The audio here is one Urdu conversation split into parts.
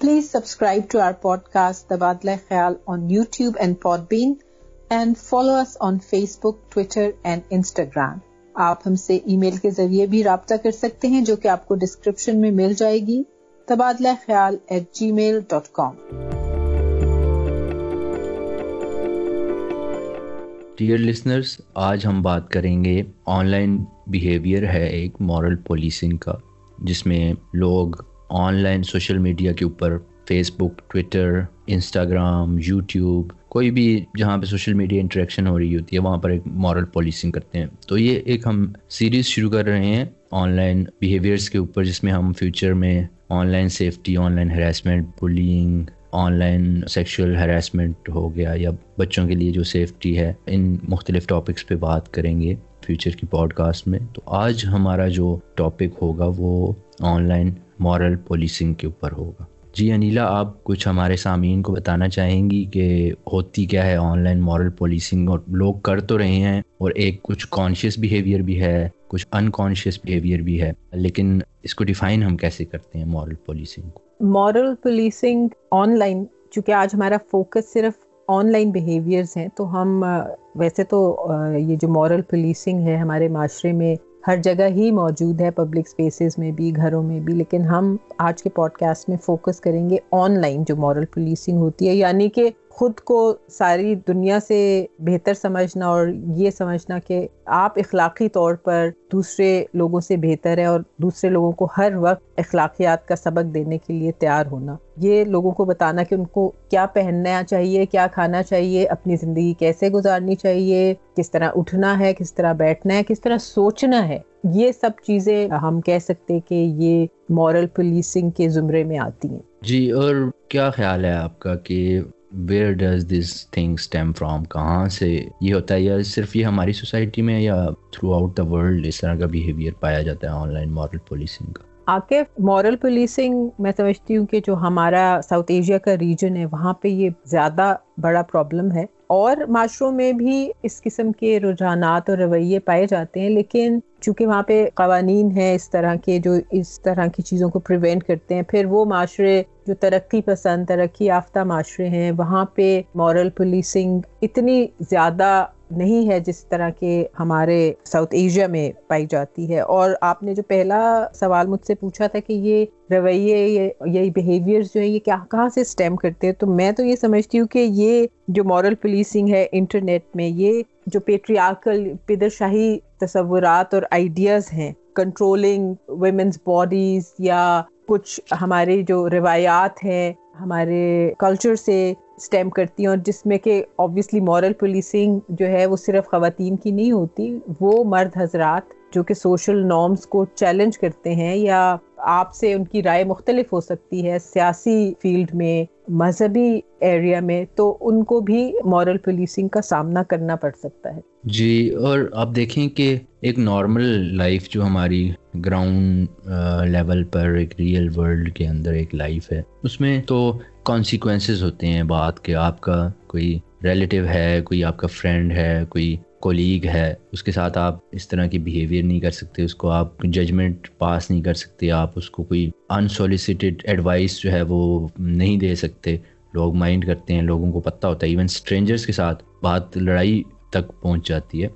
Please subscribe to our podcast تبادلہ خیال on YouTube and Podbean and follow us on Facebook Twitter and Instagram آپ ہم سے ای میل کے ذریعے بھی رابطہ کر سکتے ہیں، جو کہ آپ کو ڈسکرپشن میں مل جائے گی. تبادلہ خیال at gmail dot com dear listeners آج ہم بات کریں گے آن لائن بیہیویئر ہے ایک مورل پولیسنگ کا، جس میں لوگ آن لائن سوشل میڈیا کے اوپر، Facebook, Twitter, Instagram, YouTube, کوئی بھی جہاں پہ سوشل میڈیا انٹریکشن ہو رہی ہوتی ہے، وہاں پر ایک مورل پالیسنگ کرتے ہیں۔ تو یہ ایک ہم سیریز شروع کر رہے ہیں آن لائن بیہیویئرس کے اوپر، جس میں ہم فیوچر میں online safety online harassment bullying online sexual harassment ہو گیا، یا بچوں کے لیے جو سیفٹی ہے، ان مختلف ٹاپکس پہ بات کریں گے فیوچر کی پوڈ کاسٹ میں۔ تو آج ہمارا جو ٹاپک ہوگا وہ آن لائن مورل پولیسنگ کے اوپر ہوگا۔ جی انیلا، آپ کچھ ہمارے سامعین کو بتانا چاہیں گی کہ ہوتی کیا ہے آن لائن مورل پولیسنگ؟ اور لوگ کر تو رہے ہیں اور ایک کچھ کانشیس بیہیویئر بھی ہے، کچھ انکانشیس بیہیویئر بھی ہے، لیکن اس کو ڈیفائن ہم کیسے کرتے ہیں مورل پولیسنگ کو؟ مورل پولیسنگ آن لائن، چونکہ آج ہمارا فوکس صرف آن لائن بیہیویئرز ہیں، تو ہم ویسے تو یہ جو مورل پولیسنگ ہے ہمارے معاشرے میں ہر جگہ ہی موجود ہے پبلک اسپیسیز میں بھی، گھروں میں بھی، لیکن ہم آج کے پوڈ کاسٹ میں فوکس کریں گے آن لائن جو مورل پولیسنگ ہوتی ہے یعنی کہ خود کو ساری دنیا سے بہتر سمجھنا اور یہ سمجھنا کہ آپ اخلاقی طور پر دوسرے لوگوں سے بہتر ہے اور دوسرے لوگوں کو ہر وقت اخلاقیات کا سبق دینے کے لیے تیار ہونا۔ یہ لوگوں کو بتانا کہ ان کو کیا پہننا چاہیے، کیا کھانا چاہیے، اپنی زندگی کیسے گزارنی چاہیے، کس طرح اٹھنا ہے، کس طرح بیٹھنا ہے، کس طرح سوچنا ہے۔ یہ سب چیزیں ہم کہہ سکتے کہ یہ مورل پولیسنگ کے زمرے میں آتی ہیں۔ جی اور کیا خیال ہے آپ کا کہ where does this thing stem from کہاں سے یہ ہوتا ہے یا صرف یہ ہماری سوسائٹی میں یا تھرو آؤٹ دا ورلڈ اس طرح کا بیہیویئر پایا جاتا ہے آن لائن مورل پولیسنگ کا؟ آکے مورل پولیسنگ میں سمجھتی ہوں کہ جو ہمارا ساؤتھ ایشیا کا ریجن ہے، وہاں پہ یہ زیادہ بڑا پرابلم ہے۔ اور معاشروں میں بھی اس قسم کے رجحانات اور رویے پائے جاتے ہیں، لیکن چونکہ وہاں پہ قوانین ہیں اس طرح کے جو اس طرح کی چیزوں کو پریونٹ کرتے ہیں، پھر وہ معاشرے جو ترقی پسند، ترقی یافتہ معاشرے ہیں، وہاں پہ مورل پولیسنگ اتنی زیادہ نہیں ہے جس طرح کے ہمارے ساؤتھ ایشیا میں پائی جاتی ہے۔ اور آپ نے جو پہلا سوال مجھ سے پوچھا تھا کہ یہ رویے، یہ بیہیویئر جو ہے یہ کیا، کہاں سے اسٹیم کرتے ہیں؟ تو میں تو یہ سمجھتی ہوں کہ یہ جو مورل پولیسنگ ہے انٹرنیٹ میں، یہ جو پیٹریاکل پدر شاہی تصورات اور آئیڈیاز ہیں کنٹرولنگ ویمنس باڈیز یا کچھ ہمارے جو روایات ہیں، ہمارے کلچر سے اسٹیم کرتی ہیں اور جس میں کہ آبویسلی مورل پولیسنگ جو ہے وہ صرف خواتین کی نہیں ہوتی، وہ مرد حضرات جو کہ سوشل نارمس کو چیلنج کرتے ہیں یا آپ سے ان کی رائے مختلف ہو سکتی ہے سیاسی فیلڈ میں، مذہبی ایریا میں، تو ان کو بھی مورل پولیسنگ کا سامنا کرنا پڑ سکتا ہے۔ جی اور آپ دیکھیں کہ ایک نارمل لائف جو ہماری گراؤنڈ لیول پر ایک ریئل ورلڈ کے اندر ایک لائف ہے، اس میں تو کانسیکوینسز ہوتے ہیں بات کہ آپ کا کوئی ریلیٹیو ہے، کوئی آپ کا فرینڈ ہے، کوئی کولیگ ہے، اس کے ساتھ آپ اس طرح کی بیہیویئر نہیں کر سکتے، اس کو آپ ججمنٹ پاس نہیں کر سکتے، آپ اس کو کوئی انسولیسیٹیڈ ایڈوائس جو ہے وہ نہیں دے سکتے۔ لوگ مائنڈ کرتے ہیں، لوگوں کو پتہ ہوتا ہے ایون اسٹرینجرس کے ساتھ بات، لڑائی تک پہنچ جاتی ہے۔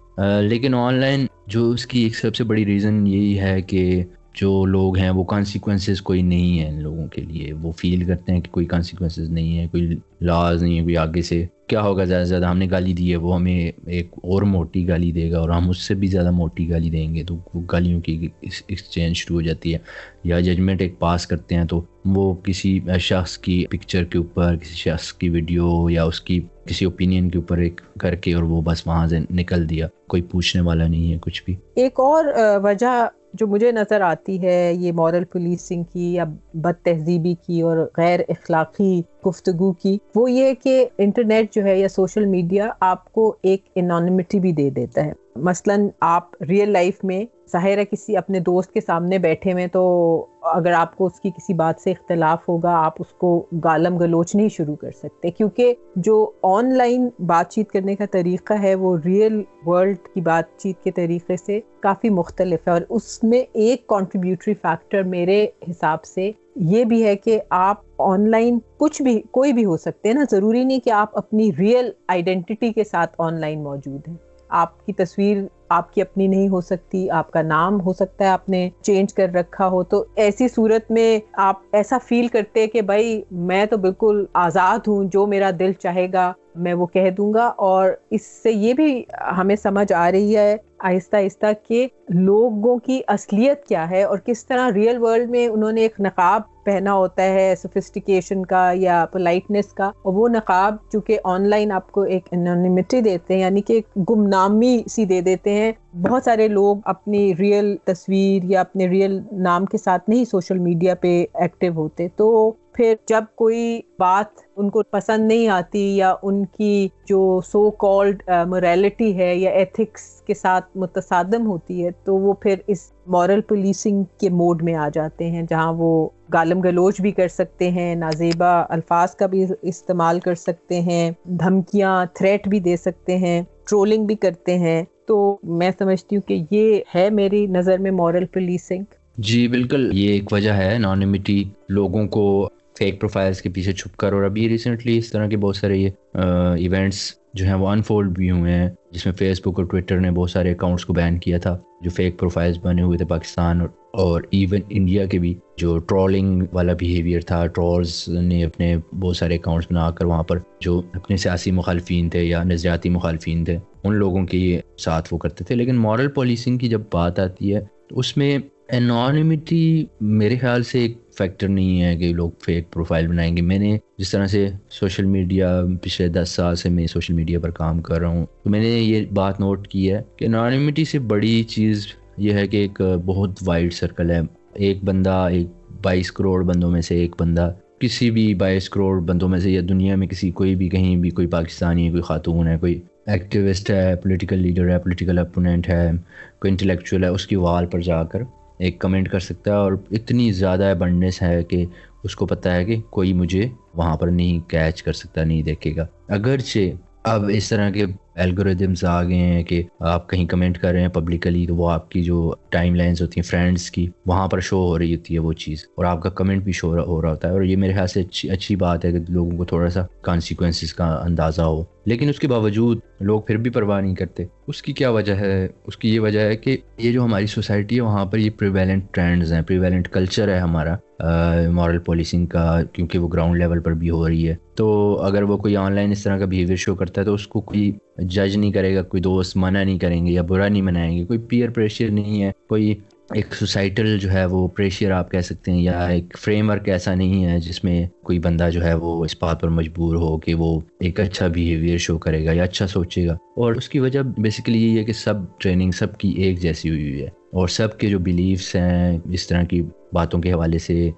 لیکن آن لائن جو اس کی ایک سب سے بڑی ریزن یہی ہے کہ جو لوگ ہیں وہ کانسیکوینسز کوئی نہیں ہے ان لوگوں کے لیے۔ وہ فیل کرتے ہیں کہ کوئی کانسیکوینسز نہیں ہے کوئی لاز نہیں ہے کوئی آگے سے کیا ہوگا زیادہ سے زیادہ؟ ہم نے گالی دی ہے، وہ ہمیں ایک اور موٹی گالی دے گا اور ہم اس سے بھی زیادہ موٹی گالی دیں گے۔ تو وہ گالیوں کی ایکسچینج شروع ہو جاتی ہے یا ججمنٹ ایک پاس کرتے ہیں تو وہ کسی شخص کی پکچر کے اوپر، کسی شخص کی ویڈیو یا اس کی کسی اوپینین کے اوپر ایک کر کے اور وہ بس وہاں سے نکل دیا۔ کوئی پوچھنے والا نہیں ہے کچھ بھی۔ ایک اور وجہ جو مجھے نظر آتی ہے، یہ مورل پولیسنگ کی یا بد تہذیبی کی اور غیر اخلاقی گفتگو کی، وہ یہ کہ انٹرنیٹ جو ہے یا سوشل میڈیا آپ کو ایک انانیمٹی بھی دے دیتا ہے۔ مثلا آپ ریئل لائف میں ظاہر ہے کسی اپنے دوست کے سامنے بیٹھے ہوئے تو اگر آپ کو اس کی کسی بات سے اختلاف ہوگا، آپ اس کو گالم گلوچ نہیں شروع کر سکتے۔ کیونکہ جو آن لائن بات چیت کرنے کا طریقہ ہے، وہ ریئل ورلڈ کی بات چیت کے طریقے سے کافی مختلف ہے۔ اور اس میں ایک کنٹریبیوٹری فیکٹر میرے حساب سے یہ بھی ہے کہ آپ آن لائن کچھ بھی، کوئی بھی ہو سکتے ہیں نا۔ ضروری نہیں کہ آپ اپنی ریئل آئیڈینٹی کے ساتھ آن لائن موجود ہیں۔ آپ کی تصویر آپ کی اپنی نہیں ہو سکتی، آپ کا نام ہو سکتا ہے آپ نے چینج کر رکھا ہو۔ تو ایسی صورت میں آپ ایسا فیل کرتے کہ بھائی میں تو بالکل آزاد ہوں، جو میرا دل چاہے گا میں وہ کہہ دوں گا۔ اور اس سے یہ بھی ہمیں سمجھ آ رہی ہے آہستہ آہستہ کہ لوگوں کی اصلیت کیا ہے اور کس طرح ریئل ورلڈ میں انہوں نے ایک نقاب پہنا ہوتا ہے سوفسٹیکیشن کا یا پولائٹنس کا، اور وہ نقاب چونکہ آن لائن آپ کو ایک انانیمٹی دیتے ہیں یعنی کہ گمنامی سی دے دیتے ہیں۔ بہت سارے لوگ اپنی ریئل تصویر یا اپنے ریئل نام کے ساتھ نہیں سوشل میڈیا پہ ایکٹیو ہوتے، تو پھر جب کوئی بات ان کو پسند نہیں آتی یا ان کی جو سو کالڈ موریلٹی ہے یا ایتھکس کے ساتھ متصادم ہوتی ہے، تو وہ پھر اس مورل پولیسنگ کے موڈ میں آ جاتے ہیں، جہاں وہ گالم گلوچ بھی کر سکتے ہیں نازیبا الفاظ کا بھی استعمال کر سکتے ہیں، دھمکیاں تھریٹ بھی دے سکتے ہیں ٹرولنگ بھی کرتے ہیں۔ تو میں سمجھتی ہوں کہ یہ ہے میری نظر میں مورل پولیسنگ جی بالکل، یہ ایک وجہ ہے انانیمٹی لوگوں کو فیک پروفائلس کے پیچھے چھپ کر اور ابھی ریسنٹلی اس طرح کے بہت سارے یہ ایونٹس جو ہیں وہ انفولڈ بھی ہوئے ہیں، جس میں فیس بک اور ٹویٹر نے بہت سارے اکاؤنٹس کو بین کیا تھا، جو فیک پروفائلز بنے ہوئے تھے پاکستان اور ایون انڈیا کے بھی، جو ٹرولنگ والا بیہیویئر تھا ٹرولز نے اپنے بہت سارے اکاؤنٹس بنا کر وہاں پر جو اپنے سیاسی مخالفین تھے یا نظریاتی مخالفین تھے، ان لوگوں کے ساتھ وہ کرتے تھے۔ لیکن مورل پالیسنگ کی جب بات آتی ہے، اس میں انانیمیٹی میرے خیال سے ایک فیکٹر نہیں ہے کہ لوگ فیک پروفائل بنائیں گے۔ میں نے جس طرح سے سوشل میڈیا پچھلے دس سال سے میں سوشل میڈیا پر کام کر رہا ہوں، تو میں نے یہ بات نوٹ کی ہے کہ انانیمیٹی سے بڑی چیز یہ ہے کہ ایک بہت وائڈ سرکل ہے۔ ایک بندہ، ایک بائیس کروڑ بندوں میں سے ایک بندہ، کسی بھی بائیس کروڑ بندوں میں سے یا دنیا میں کسی، کوئی بھی کہیں بھی، کوئی پاکستانی ہے، کوئی خاتون ہے، کوئی ایکٹیوسٹ ہے پولیٹیکل لیڈر ہے پولیٹیکل اپوننٹ ہے، کوئی انٹلیکچوئل ہے، اس کی وال پر جا کر ایک کمنٹ کر سکتا ہے اور اتنی زیادہ ابنڈنس ہے کہ اس کو پتہ ہے کہ کوئی مجھے وہاں پر نہیں کیچ کر سکتا، نہیں دیکھے گا۔ اگرچہ اب اس طرح کے الگوریدمس آ گئے ہیں کہ آپ کہیں کمنٹ کر رہے ہیں پبلکلی تو وہ آپ کی جو ٹائم لائنس ہوتی ہیں فرینڈس کی، وہاں پر شو ہو رہی ہوتی ہے وہ چیز۔ اور آپ کا کمنٹ بھی شو ہو رہا ہوتا ہے۔ اور یہ میرے خیال سے اچھی اچھی بات ہے کہ لوگوں کو تھوڑا سا کانسیکوینسز کا اندازہ ہو۔ لیکن اس کے باوجود لوگ پھر بھی پرواہ نہیں کرتے۔ اس کی کیا وجہ ہے؟ اس کی یہ وجہ ہے کہ یہ جو ہماری سوسائٹی ہے، وہاں پر یہ پریویلنٹ ٹرینڈز ہیں پریویلنٹ کلچر ہے ہمارا مورل پالیسنگ کا، کیونکہ وہ گراؤنڈ لیول پر بھی ہو رہی ہے۔ تو اگر وہ کوئی آن لائن اس طرح کا بیہیویئر شو کرتا ہے، تو اس کو کوئی جج نہیں کرے گا، کوئی دوست منع نہیں کریں گے یا برا نہیں منائیں گے۔ کوئی پیئر پریشر نہیں ہے، کوئی ایک سوسائٹل جو ہے وہ پریشر آپ کہہ سکتے ہیں یا ایک فریم ورک ایسا نہیں ہے جس میں کوئی بندہ جو ہے وہ اس بات پر مجبور ہو کہ وہ ایک اچھا بیہیویئر شو کرے گا یا اچھا سوچے گا اور اس کی وجہ بیسیکلی یہ ہے کہ سب ٹریننگ سب کی ایک جیسی ہوئی ہوئی ہے اور سب کے جو بلیفس ہیں اس طرح کی باتوں کے حوالے سے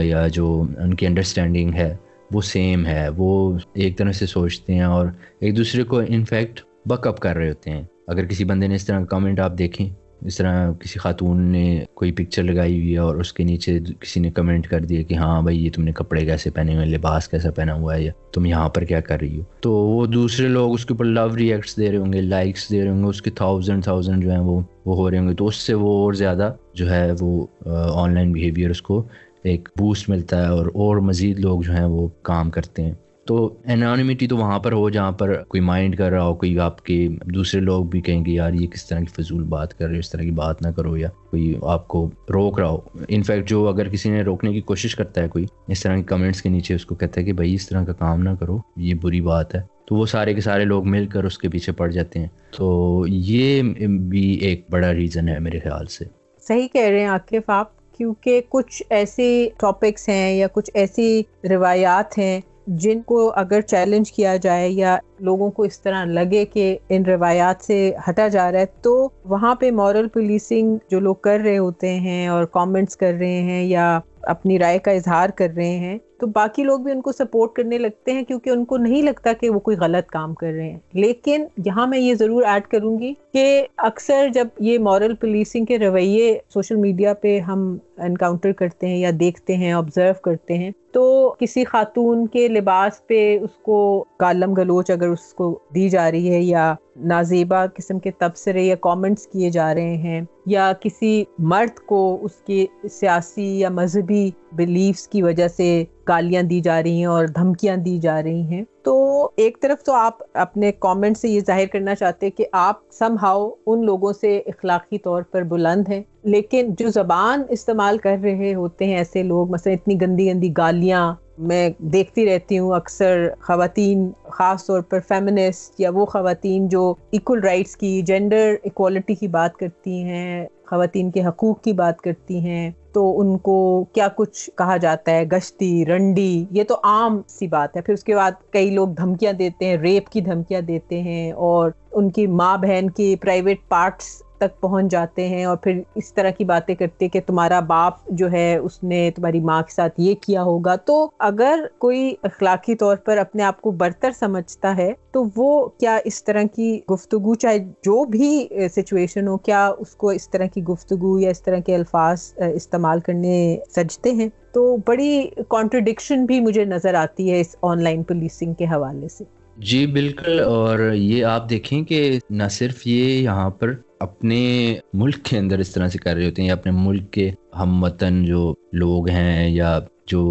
یا جو ان کی انڈرسٹینڈنگ ہے وہ سیم ہے، وہ ایک طرح سے سوچتے ہیں اور ایک دوسرے کو انفیکٹ بک اپ کر رہے ہوتے ہیں۔ اگر کسی بندے نے اس طرح کا کمنٹ آپ دیکھیں اس طرح کسی خاتون نے کوئی پکچر لگائی ہوئی ہے اور اس کے نیچے کسی نے کمنٹ کر دیا کہ ہاں بھائی یہ تم نے کپڑے کیسے پہنے ہوئے لباس کیسا پہنا ہوا ہے، یا تم یہاں پر کیا کر رہی ہو؟ تو وہ دوسرے لوگ اس کے اوپر لو ریئیکٹس دے رہے ہوں گے لائکس دے رہے ہوں گے، اس کے تھاؤزنڈ تھاؤزنڈ جو ہیں وہ وہ ہو رہے ہوں گے۔ تو اس سے وہ اور زیادہ جو ہے وہ آن لائن بیہیویئر اس کو ایک بوسٹ ملتا ہے اور اور مزید لوگ جو ہیں وہ کام کرتے ہیں۔ تو انانیمیٹی تو وہاں پر ہو جہاں پر کوئی مائنڈ کر رہا ہو، کوئی آپ کے دوسرے لوگ بھی کہیں گے، یار یہ کس طرح کی فضول بات کر رہے ہو، اس طرح کی بات نہ کرو یا کوئی آپ کو روک رہا ہو. انفیکٹ جو اگر کسی نے روکنے کی کوشش کرتا ہے کوئی، اس طرح کے کمنٹس کے نیچے اس کو کہتا ہے کہ بھائی، اس طرح کا کام نہ کرو، یہ بری بات ہے. تو وہ سارے کے سارے لوگ مل کر اس کے پیچھے پڑ جاتے ہیں۔ تو یہ بھی ایک بڑا ریزن ہے میرے خیال سے۔ صحیح کہہ رہے ہیں آپ، کیونکہ کچھ ایسی ٹاپکس ہیں یا کچھ ایسی روایات ہیں جن کو اگر چیلنج کیا جائے یا لوگوں کو اس طرح لگے کہ ان روایات سے ہٹا جا رہا ہے، تو وہاں پہ مورل پولیسنگ جو لوگ کر رہے ہوتے ہیں اور کامنٹس کر رہے ہیں یا اپنی رائے کا اظہار کر رہے ہیں، تو باقی لوگ بھی ان کو سپورٹ کرنے لگتے ہیں کیونکہ ان کو نہیں لگتا کہ وہ کوئی غلط کام کر رہے ہیں۔ لیکن یہاں میں یہ ضرور ایڈ کروں گی کہ اکثر جب یہ مورل پولیسنگ کے رویے سوشل میڈیا پہ ہم انکاؤنٹر کرتے ہیں یا دیکھتے ہیں آبزرو کرتے ہیں، تو کسی خاتون کے لباس پہ اس کو کالم گلوچ اگر اس کو دی جا رہی ہے یا نازیبا قسم کے تبصرے یا کامنٹس کیے جا رہے ہیں یا کسی مرد کو اس کے سیاسی یا مذہبی بلیفس کی وجہ سے گالیاں دی جا رہی ہیں اور دھمکیاں دی جا رہی ہیں تو ایک طرف تو آپ اپنے کامنٹ سے یہ ظاہر کرنا چاہتے کہ آپ سم ہاؤ ان لوگوں سے اخلاقی طور پر بلند ہیں۔ لیکن جو زبان استعمال کر رہے ہوتے ہیں ایسے لوگ، مثلا اتنی گندی گندی گالیاں میں دیکھتی رہتی ہوں اکثر خواتین، خاص طور پر فیمنسٹ یا وہ خواتین جو ایکول رائٹس کی جینڈر ایکوالٹی کی بات کرتی ہیں، خواتین کے حقوق کی بات کرتی ہیں۔ تو ان کو کیا کچھ کہا جاتا ہے؟ گشتی، رنڈی، یہ تو عام سی بات ہے۔ پھر اس کے بعد کئی لوگ دھمکیاں دیتے ہیں، ریپ کی دھمکیاں دیتے ہیں اور ان کی ماں بہن کی پرائیویٹ پارٹس تک پہنچ جاتے ہیں اور پھر اس طرح کی باتیں کرتے کہ تمہارا باپ جو ہے اس نے تمہاری ماں کے ساتھ یہ کیا ہوگا۔ تو اگر کوئی اخلاقی طور پر اپنے آپ کو برتر سمجھتا ہے تو وہ کیا اس طرح کی گفتگو چاہے جو بھی سچویشن ہو، کیا اس کو اس طرح کی گفتگو یا اس طرح کے الفاظ استعمال کرنے سجتے ہیں؟ تو بڑی کانٹرڈکشن بھی مجھے نظر آتی ہے اس آن لائن پولیسنگ کے حوالے سے۔ جی بالکل۔ اور یہ آپ دیکھیں کہ نہ صرف یہ یہاں پر اپنے ملک کے اندر اس طرح سے کر رہے ہوتے ہیں یا اپنے ملک کے ہم وطن جو لوگ ہیں یا جو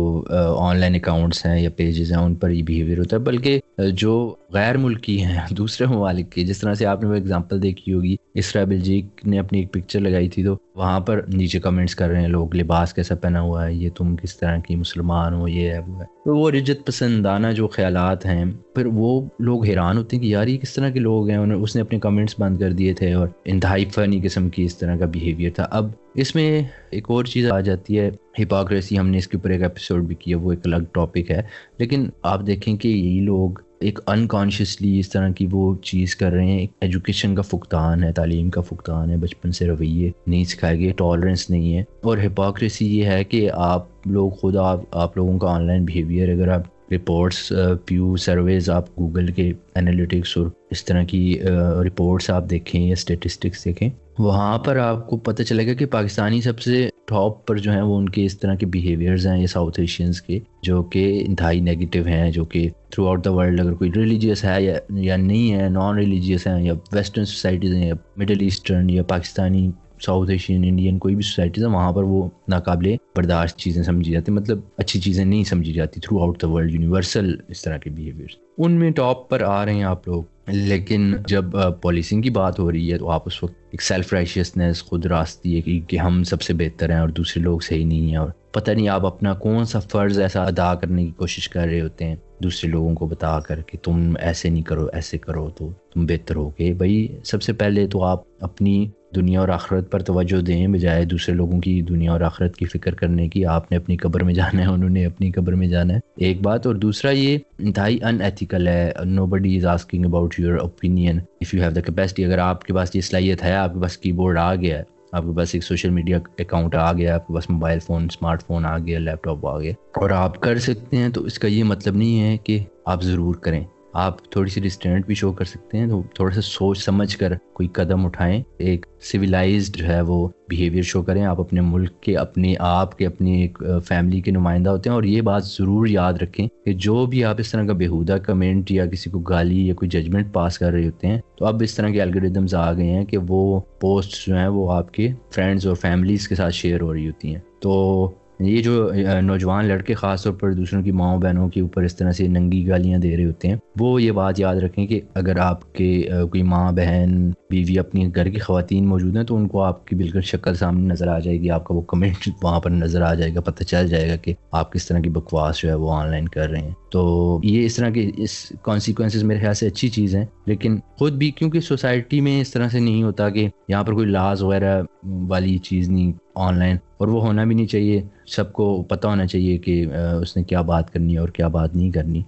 آن لائن اکاؤنٹس ہیں یا پیجز ہیں، ان پر یہ بیہیویئر ہوتا ہے۔ بلکہ جو غیر ملکی ہیں، دوسرے ممالک کے۔ جس طرح سے آپ نے وہ اگزامپل دیکھی ہوگی اسرا بلجیک نے اپنی ایک پکچر لگائی تھی، تو وہاں پر نیچے کمنٹس کر رہے ہیں لوگ، لباس کیسا پہنا ہوا ہے، یہ تم کس طرح کی مسلمان ہو، یہ ہے، وہ ہے۔ تو وہ رجت پسندانہ جو خیالات ہیں پھر وہ لوگ حیران ہوتے ہیں کہ یار، یہ کس طرح کے لوگ ہیں؟ انہوں اس نے اپنے کمنٹس بند کر دیے تھے اور انتہائی فنی قسم کی اس طرح کا بیہیویئر تھا۔ اب اس میں ایک اور چیز آ جاتی ہے۔ ہپاکریسی ہم نے اس کے اوپر ایک ایپیسوڈ بھی کیا، وہ ایک الگ ٹاپک ہے۔ لیکن آپ دیکھیں کہ یہی لوگ ایک انکانشیسلی اس طرح کی وہ چیز کر رہے ہیں، ایک ایجوکیشن کا فقدان ہے، تعلیم کا فقدان ہے، بچپن سے رویے نہیں سکھائے گئے ٹالرنس نہیں ہے۔ اور ہپاکریسی یہ ہے کہ آپ لوگ خود آپ آپ لوگوں کا آن لائن بیہیویئر اگر آپ رپورٹس پیو سرویز آپ گوگل کے انالیٹکس اور اس طرح کی رپورٹس آپ دیکھیں یا اسٹیٹسٹکس دیکھیں، وہاں پر آپ کو پتہ چلے گا کہ پاکستانی سب سے ٹاپ پر جو ہیں وہ ان کے اس طرح کے بیہیویئرز ہیں، یہ ساؤتھ ایشینس کے، جو کہ انتہائی نگیٹو ہیں، جو کہ تھرو آؤٹ دا ورلڈ اگر کوئی ریلیجیس ہے یا یا نہیں ہے نان ریلیجیس ہیں یا ویسٹرن سوسائٹیز ہیں یا مڈل ایسٹرن یا پاکستانی ساؤتھ ایشین انڈین کوئی بھی سوسائٹیز ہیں وہاں پر وہ ناقابل برداشت چیزیں سمجھی جاتی مطلب اچھی چیزیں نہیں سمجھی جاتی throughout the world universal اس طرح کے بیہیویئرس ان میں ٹاپ پر آ رہے ہیں آپ لوگ۔ لیکن جب پالیسنگ کی بات ہو رہی ہے تو آپ اس وقت ایک سیلف رائشیسنیس خود راستی ہے کہ ہم سب سے بہتر ہیں اور دوسرے لوگ صحیح نہیں ہیں اور پتہ نہیں آپ اپنا کون سا فرض ایسا ادا کرنے کی کوشش کر رہے ہوتے ہیں، دوسرے لوگوں کو بتا کر کہ تم ایسے نہیں کرو، ایسے کرو تو تم بہتر ہو گے بھائی، سب سے پہلے تو آپ اپنی دنیا اور آخرت پر توجہ دیں، بجائے دوسرے لوگوں کی دنیا اور آخرت کی فکر کرنے کی۔ آپ نے اپنی قبر میں جانا ہے، انہوں نے اپنی قبر میں جانا ہے۔ ایک بات اور، دوسرا یہ، انتہائی ان ایتھیکل ہے۔ Nobody is asking about your opinion if you have the capacity اگر آپ کے پاس یہ صلاحیت ہے، آپ کے پاس کی بورڈ آ گیا ہے آپ کے پاس ایک سوشل میڈیا اکاؤنٹ آ گیا آپ کے پاس موبائل فون اسمارٹ فون آ گیا، لیپ ٹاپ آ گیا۔ اور آپ کر سکتے ہیں تو اس کا یہ مطلب نہیں ہے کہ آپ ضرور کریں۔ آپ تھوڑی سی ریسٹینٹ بھی شو کر سکتے ہیں، تو تھوڑا سا سوچ سمجھ کر کوئی قدم اٹھائیں۔ ایک سویلائزڈ ہے وہ بیہیویئر شو کریں۔ آپ اپنے ملک کے، اپنے آپ کے، اپنی ایک فیملی کے نمائندہ ہوتے ہیں۔ اور یہ بات ضرور یاد رکھیں کہ جو بھی آپ اس طرح کا بیہودہ کمنٹ یا کسی کو گالی یا کوئی ججمنٹ پاس کر رہے ہوتے ہیں، تو اب اس طرح کے الگریدمز آ گئے ہیں کہ وہ پوسٹ جو ہیں وہ آپ کے فرینڈس اور فیملیز کے ساتھ شیئر ہو رہی ہوتی ہیں۔ تو یہ جو نوجوان لڑکے خاص طور پر دوسروں کی ماؤں بہنوں کے اوپر اس طرح سے ننگی گالیاں دے رہے ہوتے ہیں، وہ یہ بات یاد رکھیں کہ اگر آپ کے کوئی ماں، بہن، بیوی اپنی گھر کی خواتین موجود ہیں تو ان کو آپ کی بالکل شکل سامنے نظر آ جائے گی، آپ کا وہ کمنٹ وہاں پر نظر آ جائے گا، پتہ چل جائے گا کہ آپ کس طرح کی بکواس جو ہے وہ آن لائن کر رہے ہیں۔ تو یہ اس طرح کے اس کانسیکوینسز میرے خیال سے اچھی چیز ہیں، لیکن خود بھی کیونکہ سوسائٹی میں اس طرح سے نہیں ہوتا کہ یہاں پر کوئی لاز وغیرہ والی چیز نہیں آن لائن اور وہ ہونا بھی نہیں چاہیے۔ سب کو پتہ ہونا چاہیے کہ اس نے کیا بات کرنی ہے اور کیا بات نہیں کرنی۔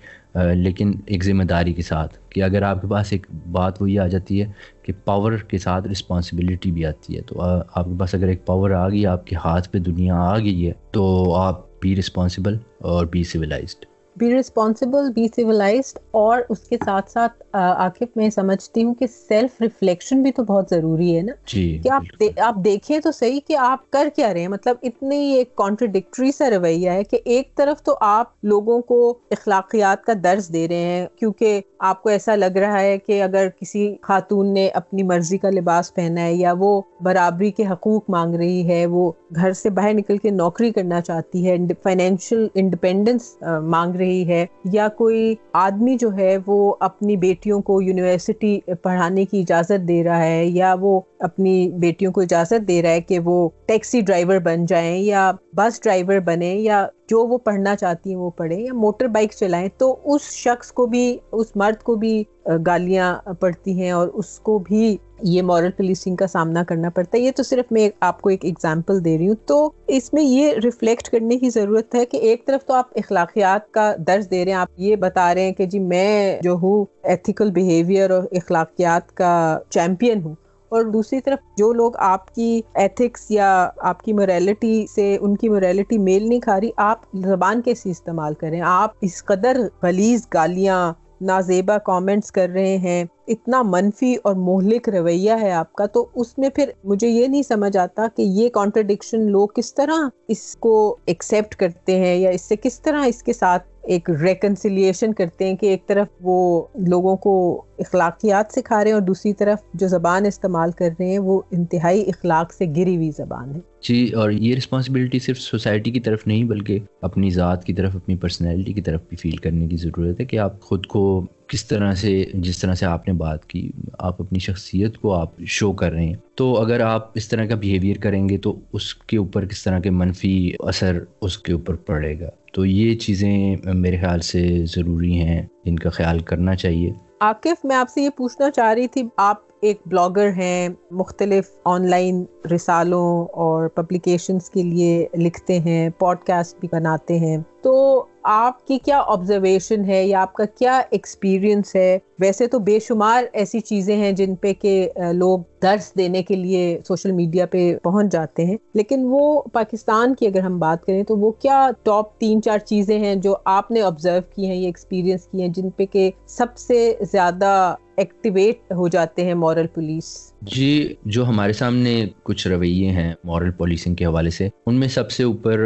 لیکن ایک ذمہ داری کے ساتھ کہ اگر آپ کے پاس ایک بات وہی آ جاتی ہے کہ پاور کے ساتھ رسپانسبلٹی بھی آتی ہے، تو آپ کے پاس اگر ایک پاور آ گئی، آپ کے ہاتھ پہ دنیا آ گئی ہے، تو آپ بی رسپانسبل اور be civilised be responsible be civilised اور اس کے ساتھ ساتھ عاقب میں سمجھتی ہوں کہ سیلف ریفلیکشن بھی تو بہت ضروری ہے نا۔ جی کہ آپ آپ دیکھیں تو صحیح کہ آپ کر کیا رہے ہیں۔ مطلب اتنی ایک کانٹرڈکٹری سا رویہ ہے کہ ایک طرف تو آپ لوگوں کو اخلاقیات کا درس دے رہے ہیں کیونکہ آپ کو ایسا لگ رہا ہے کہ اگر کسی خاتون نے اپنی مرضی کا لباس پہنا ہے یا وہ برابری کے حقوق مانگ رہی ہے وہ گھر سے باہر نکل کے نوکری کرنا چاہتی ہے فائنینشیل انڈیپینڈنس مانگ رہی ہے یا کوئی آدمی جو ہے وہ اپنی بیٹیوں کو یونیورسٹی پڑھانے کی اجازت دے رہا ہے یا وہ اپنی بیٹیوں کو اجازت دے رہا ہے کہ وہ ٹیکسی ڈرائیور بن جائیں یا بس ڈرائیور بنے یا جو وہ پڑھنا چاہتی ہیں وہ پڑھیں یا موٹر بائک چلائیں، تو اس شخص کو بھی، اس مرد کو بھی گالیاں پڑتی ہیں اور اس کو بھی یہ مورل پولیسنگ کا سامنا کرنا پڑتا ہے۔ یہ تو صرف میں آپ کو ایک ایگزامپل دے رہی ہوں۔ تو اس میں یہ ریفلیکٹ کرنے کی ضرورت ہے کہ ایک طرف تو آپ اخلاقیات کا درس دے رہے ہیں، آپ یہ بتا رہے ہیں کہ جی میں جو ہوں ایتھیکل بیہیویئر اور اخلاقیات کا چیمپئن ہوں۔ اور دوسری طرف جو لوگ آپ کی ایتھکس یا آپ کی موریلٹی سے ان کی موریلٹی میل نہیں کھا رہی، آپ زبان کیسی استعمال کریں؟ آپ اس قدر غلیظ گالیاں نازیبا کامنٹس کر رہے ہیں، اتنا منفی اور مہلک رویہ ہے آپ کا، تو اس میں پھر مجھے یہ نہیں سمجھ آتا کہ یہ کانٹرڈکشن لوگ کس طرح اس کو ایکسیپٹ کرتے ہیں یا اس سے کس طرح اس کے ساتھ ایک ریکنسیلیشن کرتے ہیں کہ ایک طرف وہ لوگوں کو اخلاقیات سکھا رہے ہیں اور دوسری طرف جو زبان استعمال کر رہے ہیں وہ انتہائی اخلاق سے گری ہوئی زبان ہے۔ جی اور یہ رسپانسبلٹی صرف سوسائٹی کی طرف نہیں، بلکہ اپنی ذات کی طرف، اپنی پرسنالٹی کی طرف بھی فیل کرنے کی ضرورت ہے کہ آپ خود کو کس طرح سے، جس طرح سے آپ نے بات کی، آپ اپنی شخصیت کو آپ شو کر رہے ہیں۔ تو اگر آپ اس طرح کا بیہیویئر کریں گے تو اس کے اوپر کس طرح کے منفی اثر اس کے اوپر پڑے گا۔ تو یہ چیزیں میرے خیال سے ضروری ہیں، ان کا خیال کرنا چاہیے۔ عاقف میں آپ سے یہ پوچھنا چاہ رہی تھی، آپ ایک بلاگر ہیں، مختلف آن لائن رسالوں اور پبلیکیشنس کے لیے لکھتے ہیں پوڈ کاسٹ بھی بناتے ہیں۔ تو آپ کی کیا آبزرویشن ہے یا آپ کا کیا ایکسپیرئنس ہے؟ ویسے تو بے شمار ایسی چیزیں ہیں جن پہ کہ لوگ درس دینے کے لیے سوشل میڈیا پہ پہنچ جاتے ہیں۔ لیکن وہ پاکستان کی اگر ہم بات کریں تو وہ کیا ٹاپ تین چار چیزیں ہیں جو آپ نے آبزرو کی ہیں یا ایکسپیرئنس کی ہیں جن پہ کہ سب سے زیادہ ایکٹیویٹ ہو جاتے ہیں مورل پولیس جی جو ہمارے سامنے کچھ رویے ہیں مورل پولیسنگ کے حوالے سے، ان میں سب سے اوپر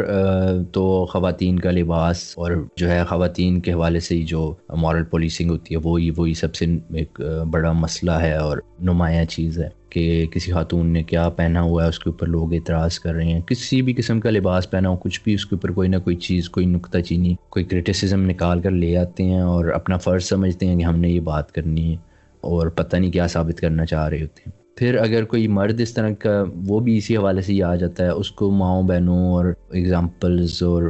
تو خواتین کا لباس اور جو ہے خواتین کے حوالے سے ہی جو مورل پولیسنگ ہوتی ہے، وہی وہی سب سے ایک بڑا مسئلہ ہے اور نمایاں چیز ہے کہ کسی خاتون نے کیا پہنا ہوا ہے، اس کے اوپر لوگ اعتراض کر رہے ہیں، کسی بھی قسم کا لباس پہنا ہو، کچھ بھی اس کے اوپر کوئی نہ کوئی چیز، کوئی نکتہ چینی، کوئی کرٹیسزم نکال کر لے آتے ہیں اور اپنا فرض سمجھتے ہیں کہ ہم نے یہ بات کرنی ہے اور پتہ نہیں کیا ثابت کرنا چاہ رہے ہوتے ہیں۔ پھر اگر کوئی مرد اس طرح کا وہ بھی اسی حوالے سے یہ آ جاتا ہے، اس کو ماؤں بہنوں اور اگزامپلز اور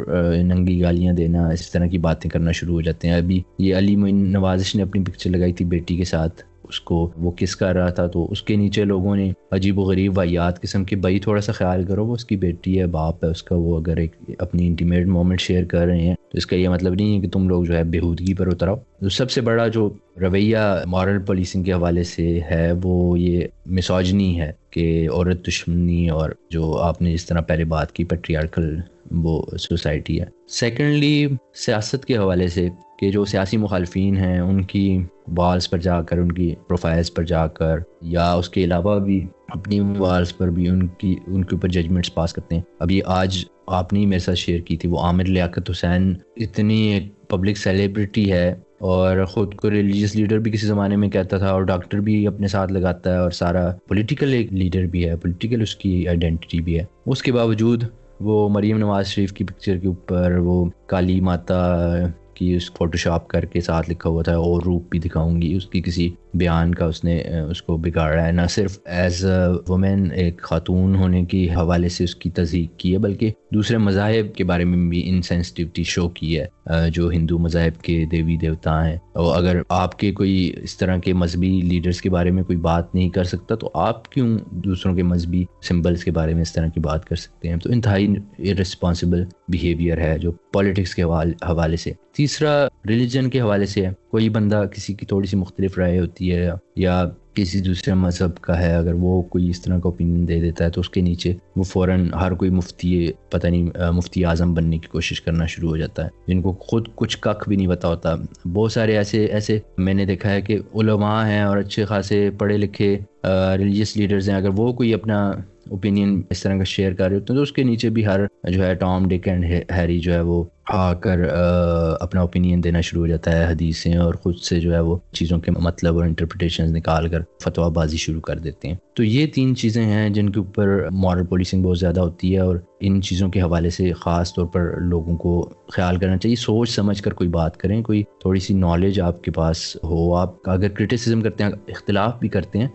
ننگی گالیاں دینا، اس طرح کی باتیں کرنا شروع ہو جاتے ہیں۔ ابھی یہ علی معین نوازش نے اپنی پکچر لگائی تھی بیٹی کے ساتھ۔ اس کو وہ کس کر رہا تھا؟ تو اس کے نیچے لوگوں نے عجیب و غریب وایات قسم کی بھائی تھوڑا سا خیال کرو، وہ اس کی بیٹی ہے، باپ ہے، اس کا وہ اگر ایک اپنی انٹیمیٹ مومنٹ شیئر کر رہے ہیں، تو اس کا یہ مطلب نہیں ہے کہ تم لوگ جو ہے بےحودگی پر اتراؤ تو سب سے بڑا جو رویہ مارل پولیسنگ کے حوالے سے ہے، وہ یہ مسوجنی ہے کہ عورت دشمنی اور جو آپ نے جس طرح پہلے بات کی پیٹریارکل وہ سوسائٹی ہے۔ سیکنڈلی سیاست کے حوالے سے کہ جو سیاسی مخالفین ہیں، ان کی والس پر جا کر، ان کی پروفائلس پر جا کر، یا اس کے علاوہ بھی اپنی والس پر بھی ان کی، ان کے اوپر ججمنٹس پاس کرتے ہیں۔ ابھی آج آپ نے میرے ساتھ شیئر کی تھی، وہ عامر لیاقت حسین اتنی ایک پبلک سیلیبریٹی ہے اور خود کو ریلیجیس لیڈر بھی کسی زمانے میں کہتا تھا اور ڈاکٹر بھی اپنے ساتھ لگاتا ہے اور سارا پولیٹیکل ایک لیڈر بھی ہے پولیٹیکل اس کی آئیڈینٹی بھی ہے۔ اس کے باوجود وہ مریم نواز شریف کی پکچر کے اوپر، وہ کالی ماتا کی اس فوٹو شاپ کر کے ساتھ لکھا ہوا تھا اور روپ بھی دکھاؤں گی، اس کی کسی بیان کا اس نے اس کو بگاڑا ہے، نہ صرف ایز اے وومین ایک خاتون ہونے کی حوالے سے اس کی تصدیق کی ہے، بلکہ دوسرے مذاہب کے بارے میں بھی انسینسٹیوٹی شو کی ہے جو ہندو مذاہب کے دیوی دیوتا ہیں۔ اور اگر آپ کے کوئی اس طرح کے مذہبی لیڈرز کے بارے میں کوئی بات نہیں کر سکتا، تو آپ کیوں دوسروں کے مذہبی سمبلس کے بارے میں اس طرح کی بات کر سکتے ہیں؟ تو انتہائی ارسپانسبل بیہیویئر ہے جو پالیٹکس کے حوالے سے۔ تیسرا ریلیجن کے حوالے سے ہے۔ کوئی بندہ کسی کی تھوڑی سی مختلف رائے ہوتی ہوتی ہے یا کسی دوسرے مذہب کا ہے، اگر وہ کوئی اس طرح کا اوپینین دے دیتا ہے تو اس کے نیچے وہ فوراً ہر کوئی مفتی، پتہ نہیں، مفتی اعظم بننے کی کوشش کرنا شروع ہو جاتا ہے۔ جن کو خود کچھ کک بھی نہیں پتا ہوتا۔ بہت سارے ایسے ایسے میں نے دیکھا ہے کہ علماء ہیں اور اچھے خاصے پڑھے لکھے ریلیجیس لیڈرز ہیں۔ اگر وہ کوئی اپنا اوپینین اس طرح کا شیئر کر رہے ہوتے ہیں تو اس کے نیچے بھی ہر جو ہے ٹام ڈک اینڈ ہیری جو ہے وہ آ کر اپنا اوپینین دینا شروع ہو جاتا ہے حدیثیں اور خود سے جو ہے وہ چیزوں کے مطلب اور انٹرپریٹیشن نکال کر فتویٰ بازی شروع کر دیتے ہیں۔ تو یہ تین چیزیں ہیں جن کے اوپر مارل پولیسنگ بہت زیادہ ہوتی ہے اور ان چیزوں کے حوالے سے خاص طور پر لوگوں کو خیال کرنا چاہیے۔ سوچ سمجھ کر کوئی بات کریں، کوئی تھوڑی سی نالج آپ کے پاس ہو۔ آپ اگر کرٹیسزم کرتے ہیں، اختلاف بھی کرتے ہیں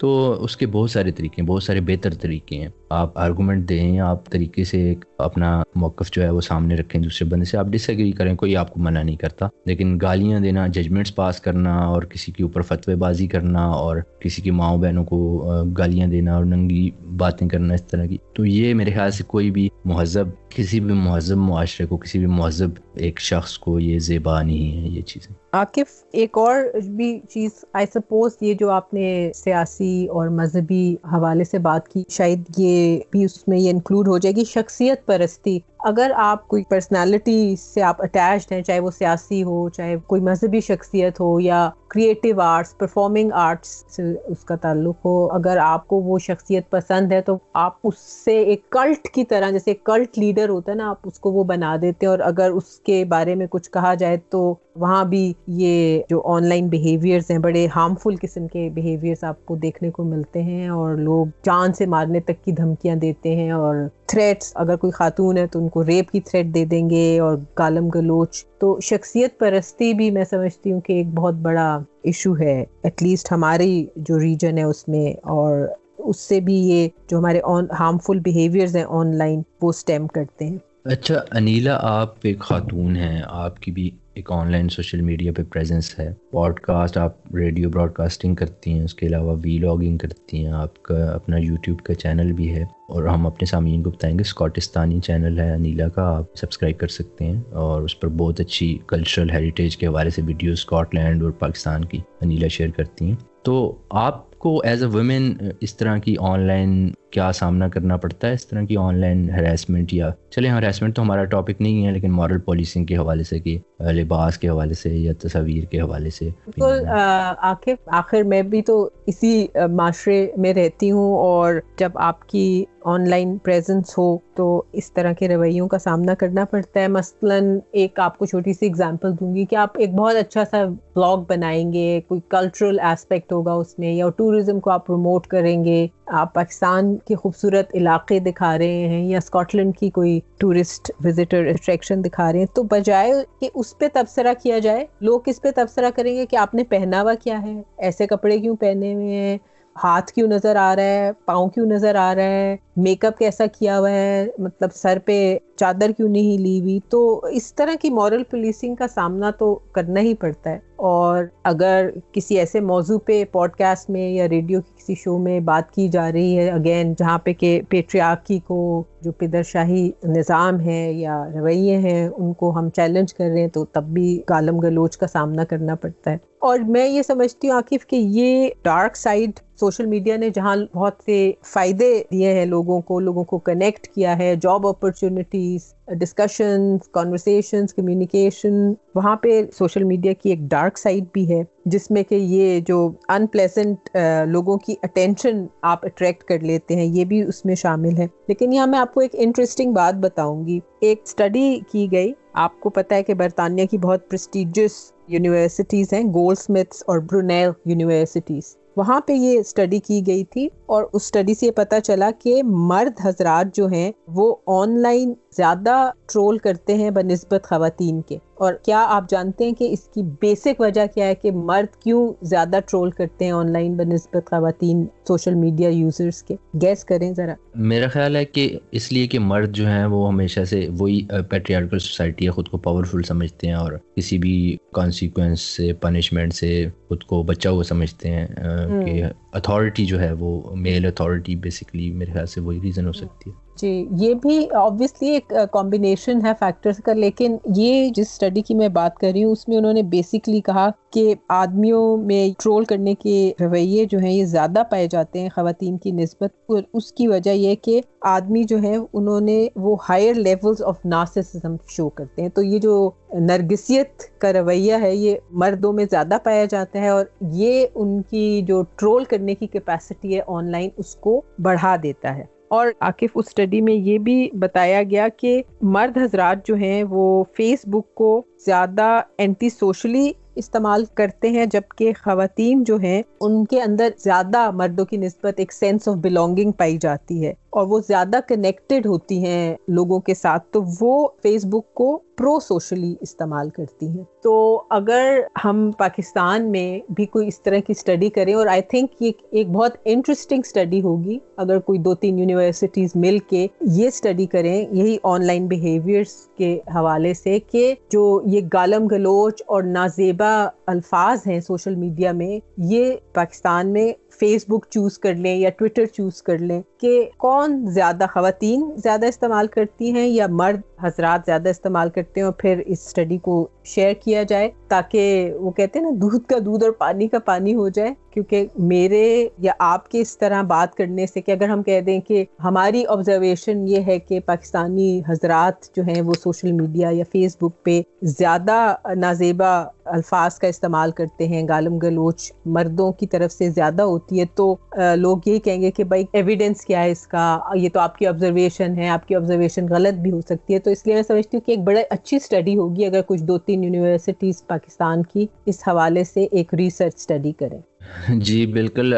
تو اس کے بہت سارے طریقے ہیں، بہت سارے بہتر طریقے ہیں۔ آپ آرگومنٹ دیں، آپ طریقے سے اپنا موقف جو ہے وہ سامنے رکھیں دوسرے بندے سے۔ آپ ڈس ایگری کریں، کوئی آپ کو منع نہیں کرتا۔ لیکن گالیاں دینا ججمنٹس پاس کرنا اور کسی کے اوپر فتوے بازی کرنا اور کسی کی ماؤں بہنوں کو گالیاں دینا اور ننگی باتیں کرنا اس طرح کی۔ تو یہ میرے خیال سے کوئی بھی مہذب کسی بھی مہذب معاشرے کو، کسی بھی مہذب ایک شخص کو یہ زیبا نہیں ہے، یہ چیزیں۔ عاقف ایک اور بھی چیز آئی سپوز یہ جو آپ نے سیاسی اور مذہبی حوالے سے بات کی، شاید یہ بھی اس میں یہ انکلوڈ ہو جائے گی، شخصیت پرستی۔ اگر آپ کوئی پرسنالٹی سے آپ اٹیچڈ ہیں، چاہے وہ سیاسی ہو، چاہے کوئی مذہبی شخصیت ہو یا کریٹیو آرٹس پرفارمنگ آرٹس سے اس کا تعلق ہو، اگر آپ کو وہ شخصیت پسند ہے تو آپ اس سے ایک کلٹ کی طرح، جیسے کلٹ لیڈر ہوتا ہے نا، آپ اس کو وہ بنا دیتے ہیں اور اگر اس کے بارے میں کچھ کہا جائے تو وہاں بھی یہ جو آن لائن بیہیویئرز ہیں، بڑے ہارمفل قسم کے بیہیویئرز آپ کو دیکھنے کو ملتے ہیں اور لوگ جان سے مارنے تک کی دھمکیاں دیتے ہیں اور تھریٹس اگر کوئی خاتون ہے تو ان کو ریپ کی تھریٹ دے دیں گے اور گالم گلوچ۔ تو شخصیت پرستی بھی میں سمجھتی ہوں کہ ایک بہت بڑا ایشو ہے ایٹ لیسٹ ہماری جو ریجن ہے اس میں۔ اور اس سے بھی یہ جو ہمارے ہارمفل بیہیویئرز ہیں آن لائن وہ اسٹیم کرتے ہیں۔ اچھا انیلا آپ ایک خاتون ہیں، آپ کی بھی ایک آن لائن سوشل میڈیا پہ پریزنس ہے۔ پوڈ کاسٹ آپ ریڈیو براڈ کاسٹنگ کرتی ہیں، اس کے علاوہ وی لاگنگ کرتی ہیں۔ آپ کا اپنا یوٹیوب کا چینل بھی ہے اور ہم اپنے سامعین کو بتائیں گے اسکاٹستانی چینل ہے انیلا کا، آپ سبسکرائب کر سکتے ہیں اور اس پر بہت اچھی کلچرل ہیریٹیج کے حوالے سے ویڈیو اسکاٹ لینڈ اور پاکستان کی انیلا شیئر کرتی ہیں۔ تو آپ کو ایز اے وومین اس طرح کی آن لائن کیا سامنا کرنا پڑتا ہے اس طرح کی آن لائن ہراسمنٹ یا چلے ہراسمنٹ تو ہمارا ٹاپک نہیں ہے لیکن مارل پالیسنگ کے حوالے سے کہ لباس کے حوالے سے یا تصاویر کے حوالے سے آخر آخر میں بھی تو اسی معاشرے میں رہتی ہوں اور جب آپ کی آن لائن پریزنس ہو تو اس طرح کے رویوں کا سامنا کرنا پڑتا ہے۔ مثلا ایک آپ کو چھوٹی سی اگزامپل دوں گی کہ آپ ایک بہت اچھا سا بلاگ بنائیں گے کوئی کلچرل ایسپیکٹ ہوگا اس میں یا ٹوریزم کو آپ پروموٹ کریں گے۔ آپ پاکستان کے خوبصورت علاقے دکھا رہے ہیں یا اسکاٹ لینڈ کی کوئی ٹورسٹ وزٹر اٹریکشن دکھا رہے ہیں، تو بجائے کہ اس پہ تبصرہ کیا جائے، لوگ اس پہ تبصرہ کریں گے کہ آپ نے پہناوا کیا ہے، ایسے کپڑے کیوں پہنے ہوئے ہیں؟ ہاتھ کیوں نظر آ رہا ہے؟ پاؤں کیوں نظر آ رہا ہے؟ میک اپ کیسا کیا ہوا ہے؟ مطلب سر پہ چادر کیوں نہیں لی ہوئی؟ تو اس طرح کی مورل پولیسنگ کا سامنا تو کرنا ہی پڑتا ہے۔ اور اگر کسی ایسے موضوع پہ پوڈ کاسٹ میں یا ریڈیو کی کسی شو میں بات کی جا رہی ہے اگین جہاں پہ کہ پیٹریاکی کو جو پدر شاہی نظام ہے یا رویے ہیں، ان کو ہم چیلنج کر رہے ہیں، تو تب بھی کالم گلوچ کا سامنا کرنا پڑتا ہے۔ اور میں یہ سمجھتی ہوں عاقف کہ یہ ڈارک سائڈ سوشل میڈیا نے جہاں بہت سے فائدے دیے ہیں لوگوں کو لوگوں کو کنیکٹ کیا ہے job opportunities discussions conversations communication وہاں پہ سوشل میڈیا کی ایک ڈارک سائڈ بھی ہے، جس میں کہ یہ جو ان پلیزنٹ لوگوں کی اٹینشن آپ اٹریکٹ کر لیتے ہیں، یہ بھی اس میں شامل ہے۔ لیکن یہاں میں آپ کو ایک انٹرسٹنگ بات بتاؤں گی۔ ایک اسٹڈی کی گئی۔ آپ کو پتا ہے کہ برطانیہ کی بہت پرسٹیجس یونیورسٹیز ہیں گولڈ اسمتھس اور برونیل یونیورسٹیز وہاں پہ یہ اسٹڈی کی گئی تھی اور اس اسٹڈی سے یہ پتا چلا کہ مرد حضرات جو ہیں وہ آن لائن زیادہ ٹرول کرتے ہیں بنسبت خواتین کے۔ اور کیا آپ جانتے ہیں کہ اس کی بیسک وجہ کیا ہے کہ مرد کیوں زیادہ ٹرول کرتے ہیں آن لائن بنسبت خواتین سوشل میڈیا یوزرز کے؟ گیس کریں ذرا۔ میرا خیال ہے کہ اس لیے کہ مرد جو ہیں وہ ہمیشہ سے وہی پیٹریارکل سوسائٹی ہے خود کو پاورفل سمجھتے ہیں اور کسی بھی کانسیکوینس سے پنشمنٹ سے خود کو بچا ہوا سمجھتے ہیں کہ اتھارٹی جو ہے وہ میل اتھارٹی بیسکلی میرے خیال سے وہی ریزن ہو سکتی ہے۔ جی یہ بھی آبویسلی ایک کمبینیشن ہے فیکٹرز کا، لیکن یہ جس اسٹڈی کی میں بات کر رہی ہوں، اس میں انہوں نے بیسکلی کہا کہ آدمیوں میں ٹرول کرنے کے رویے جو ہیں، یہ زیادہ پائے جاتے ہیں خواتین کی نسبت، اور اس کی وجہ یہ کہ آدمی جو ہے انہوں نے وہ higher levels of narcissism show کرتے ہیں۔ تو یہ جو نرگسیت کا رویہ ہے، یہ مردوں میں زیادہ پایا جاتا ہے، اور یہ ان کی جو ٹرول کرنے کی کیپیسٹی ہے آن لائن اس کو بڑھا دیتا ہے۔ اور عاقف اس اسٹڈی میں یہ بھی بتایا گیا کہ مرد حضرات جو ہیں، وہ فیس بک کو زیادہ اینٹی سوشلی استعمال کرتے ہیں، جبکہ خواتین جو ہیں، ان کے اندر زیادہ مردوں کی نسبت ایک سینس آف بلونگنگ پائی جاتی ہے۔ اور وہ زیادہ کنیکٹڈ ہوتی ہیں لوگوں کے ساتھ، تو وہ فیس بک کو پرو سوشلی استعمال کرتی ہیں۔ تو اگر ہم پاکستان میں بھی کوئی اس طرح کی اسٹڈی کریں، اور آئی تھنک یہ ایک بہت انٹرسٹنگ اسٹڈی ہوگی۔ اگر کوئی دو تین یونیورسٹیز مل کے یہ اسٹڈی کریں، یہی آن لائن بیہیویئرس کے حوالے سے کہ جو یہ گالم گلوچ اور نازیبا الفاظ ہیں سوشل میڈیا میں، یہ پاکستان میں فیس بک چوز کر لیں یا ٹویٹر چوز کر لیں۔ کہ کون زیادہ خواتین زیادہ استعمال کرتی ہیں یا مرد حضرات زیادہ استعمال کرتے ہیں اور پھر اس اسٹڈی کو شیئر کیا جائے تاکہ وہ کہتے ہیں نا، دودھ کا دودھ اور پانی کا پانی ہو جائے۔ کیونکہ میرے یا آپ کے اس طرح بات کرنے سے کہ اگر ہم کہہ دیں کہ ہماری آبزرویشن یہ ہے کہ پاکستانی حضرات جو ہیں وہ سوشل میڈیا یا فیس بک پہ زیادہ نازیبا الفاظ کا استعمال کرتے ہیں، گالم گلوچ مردوں کی طرف سے زیادہ ہوتی ہے تو لوگ یہی کہیں گے کہ بھائی ایویڈینس کیا ہے اس کا؟ یہ تو آپ کی آبزرویشن ہے، آپ کی آبزرویشن غلط بھی ہو سکتی ہے۔ تو اس لیے میں سمجھتی ہوں کہ ایک بڑا اچھی اسٹڈی ہوگی اگر کچھ دو تین یونیورسٹیز پاکستان کی اس حوالے سے ایک ریسرچ اسٹڈی کریں۔ جی بالکل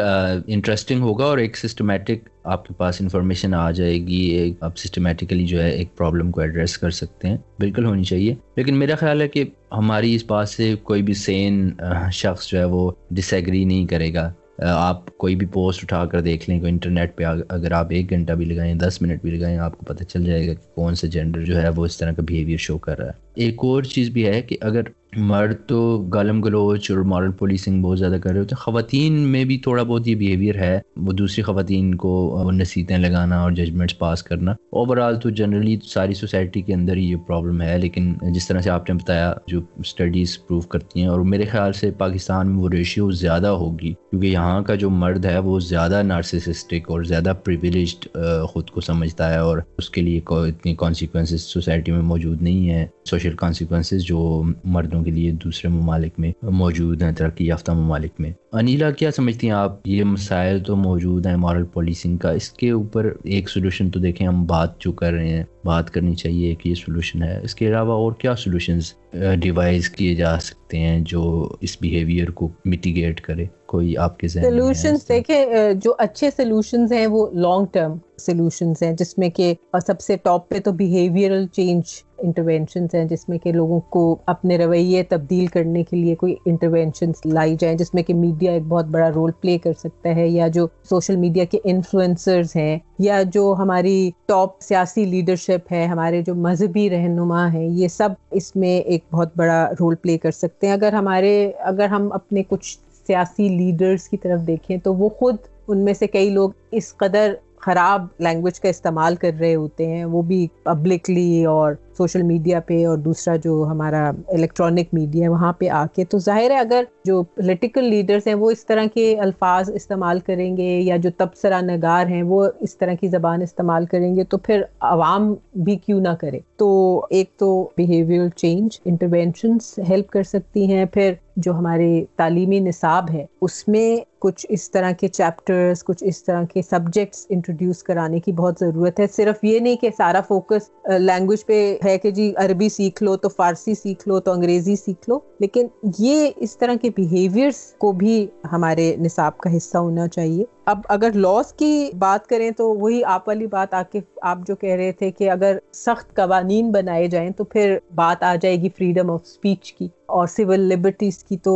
انٹرسٹنگ ہوگا اور ایک سسٹمیٹک آپ کے پاس انفارمیشن آ جائے گی۔ آپ سسٹمیٹیکلی جو ہے ایک پرابلم کو ایڈریس کر سکتے ہیں۔ بالکل ہونی چاہیے۔ لیکن میرا خیال ہے کہ ہماری اس بات سے کوئی بھی سین شخص جو ہے وہ ڈس ایگری نہیں کرے گا۔ آپ کوئی بھی پوسٹ اٹھا کر دیکھ لیں، کوئی انٹرنیٹ پہ اگر آپ ایک گھنٹہ بھی لگائیں، دس منٹ بھی لگائیں، آپ کو پتہ چل جائے گا کہ کون سا جینڈر جو ہے وہ اس طرح کا بیہیویئر شو کر رہا ہے۔ ایک اور چیز بھی ہے کہ اگر مرد تو گالم گلوچ اور مارل پولیسنگ بہت زیادہ کر رہے ہوتے ہیں۔ خواتین میں بھی تھوڑا بہت یہ بیہیویئر ہے، وہ دوسری خواتین کو نصیحتیں لگانا اور ججمنٹس پاس کرنا۔ اوور آل تو جنرلی ساری سوسائٹی کے اندر ہی یہ پرابلم ہے، لیکن جس طرح سے آپ نے بتایا جو اسٹڈیز پروو کرتی ہیں، اور میرے خیال سے پاکستان میں وہ ریشیو زیادہ ہوگی۔ کیونکہ یہاں کا جو مرد ہے، وہ زیادہ نارسسٹک اور زیادہ پریویلیجڈ خود کو سمجھتا ہے، اور اس کے لیے اتنی کانسیکوینسز سوسائٹی میں موجود نہیں ہے سوشل کانسیکوینسز جو مردوں کے لیے دوسرے ممالک میں موجود ہیں، ترقی یافتہ ممالک میں۔ انیلا، کیا سمجھتی ہیں آپ؟ یہ مسائل تو موجود ہیں مارل پالیسنگ کا۔ اس کے اوپر ایک سولوشن تو دیکھیں، ہم بات جو کر رہے ہیں، بات کرنی چاہیے کہ یہ سلوشن ہے۔ اس کے علاوہ اور کیا سلوشنز ڈیوائز uh, کیے جا سکتے ہیں جو اس بیہیویئر کو میٹیگیٹ کرے؟ کوئی آپ کے ذہن سولوشنز دیکھیں جو اچھے سولوشنز ہیں وہ لانگ ٹرم سولوشنز ہیں جس میں کہ سب سے ٹاپ پہ تو بیہیویئرل چینج انٹروینشنس ہیں جس میں کہ لوگوں کو اپنے رویے تبدیل کرنے کے لیے کوئی انٹروینشنس لائی جائیں جس میں کہ میڈیا ایک بہت بڑا رول پلے کر سکتا ہے یا جو سوشل میڈیا کے انفلوئنسرز ہیں یا جو ہماری ٹاپ سیاسی لیڈرشپ ہے ہمارے جو مذہبی رہنما ہیں یہ سب اس میں ایک بہت بڑا رول پلے کر سکتے ہیں۔ اگر ہمارے اگر ہم اپنے کچھ سیاسی لیڈرز کی طرف دیکھیں تو وہ خود ان میں سے کئی لوگ اس قدر خراب لینگویج کا استعمال کر رہے ہوتے ہیں، وہ بھی پبلکلی اور سوشل میڈیا پہ اور دوسرا جو ہمارا الیکٹرانک میڈیا ہے، وہاں پہ آ کے تو ظاہر ہے اگر جو پولیٹیکل لیڈرس ہیں وہ اس طرح کے الفاظ استعمال کریں گے یا جو تبصرہ نگار ہیں وہ اس طرح کی زبان استعمال کریں گے تو پھر عوام بھی کیوں نہ کرے؟ تو ایک تو بیہیویئر چینج انٹروینشنس ہیلپ کر سکتی ہیں، پھر جو ہمارے تعلیمی نصاب ہے اس میں کچھ اس طرح کے چیپٹرز کچھ اس طرح کے سبجیکٹس انٹروڈیوس کرانے کی بہت ضرورت ہے۔ صرف یہ نہیں کہ سارا فوکس لینگویج پہ ہے کہ جی عربی سیکھ لو تو فارسی سیکھ لو تو انگریزی سیکھ لو، لیکن یہ اس طرح کے بیہیویئرس کو بھی ہمارے نصاب کا حصہ ہونا چاہیے۔ اب اگر لاس کی بات کریں تو وہی آپ والی بات آ کے آپ جو کہہ رہے تھے کہ اگر سخت قوانین بنائے جائیں تو پھر بات آ جائے گی فریڈم آف اسپیچ کی اور سول لبرٹیز کی۔ تو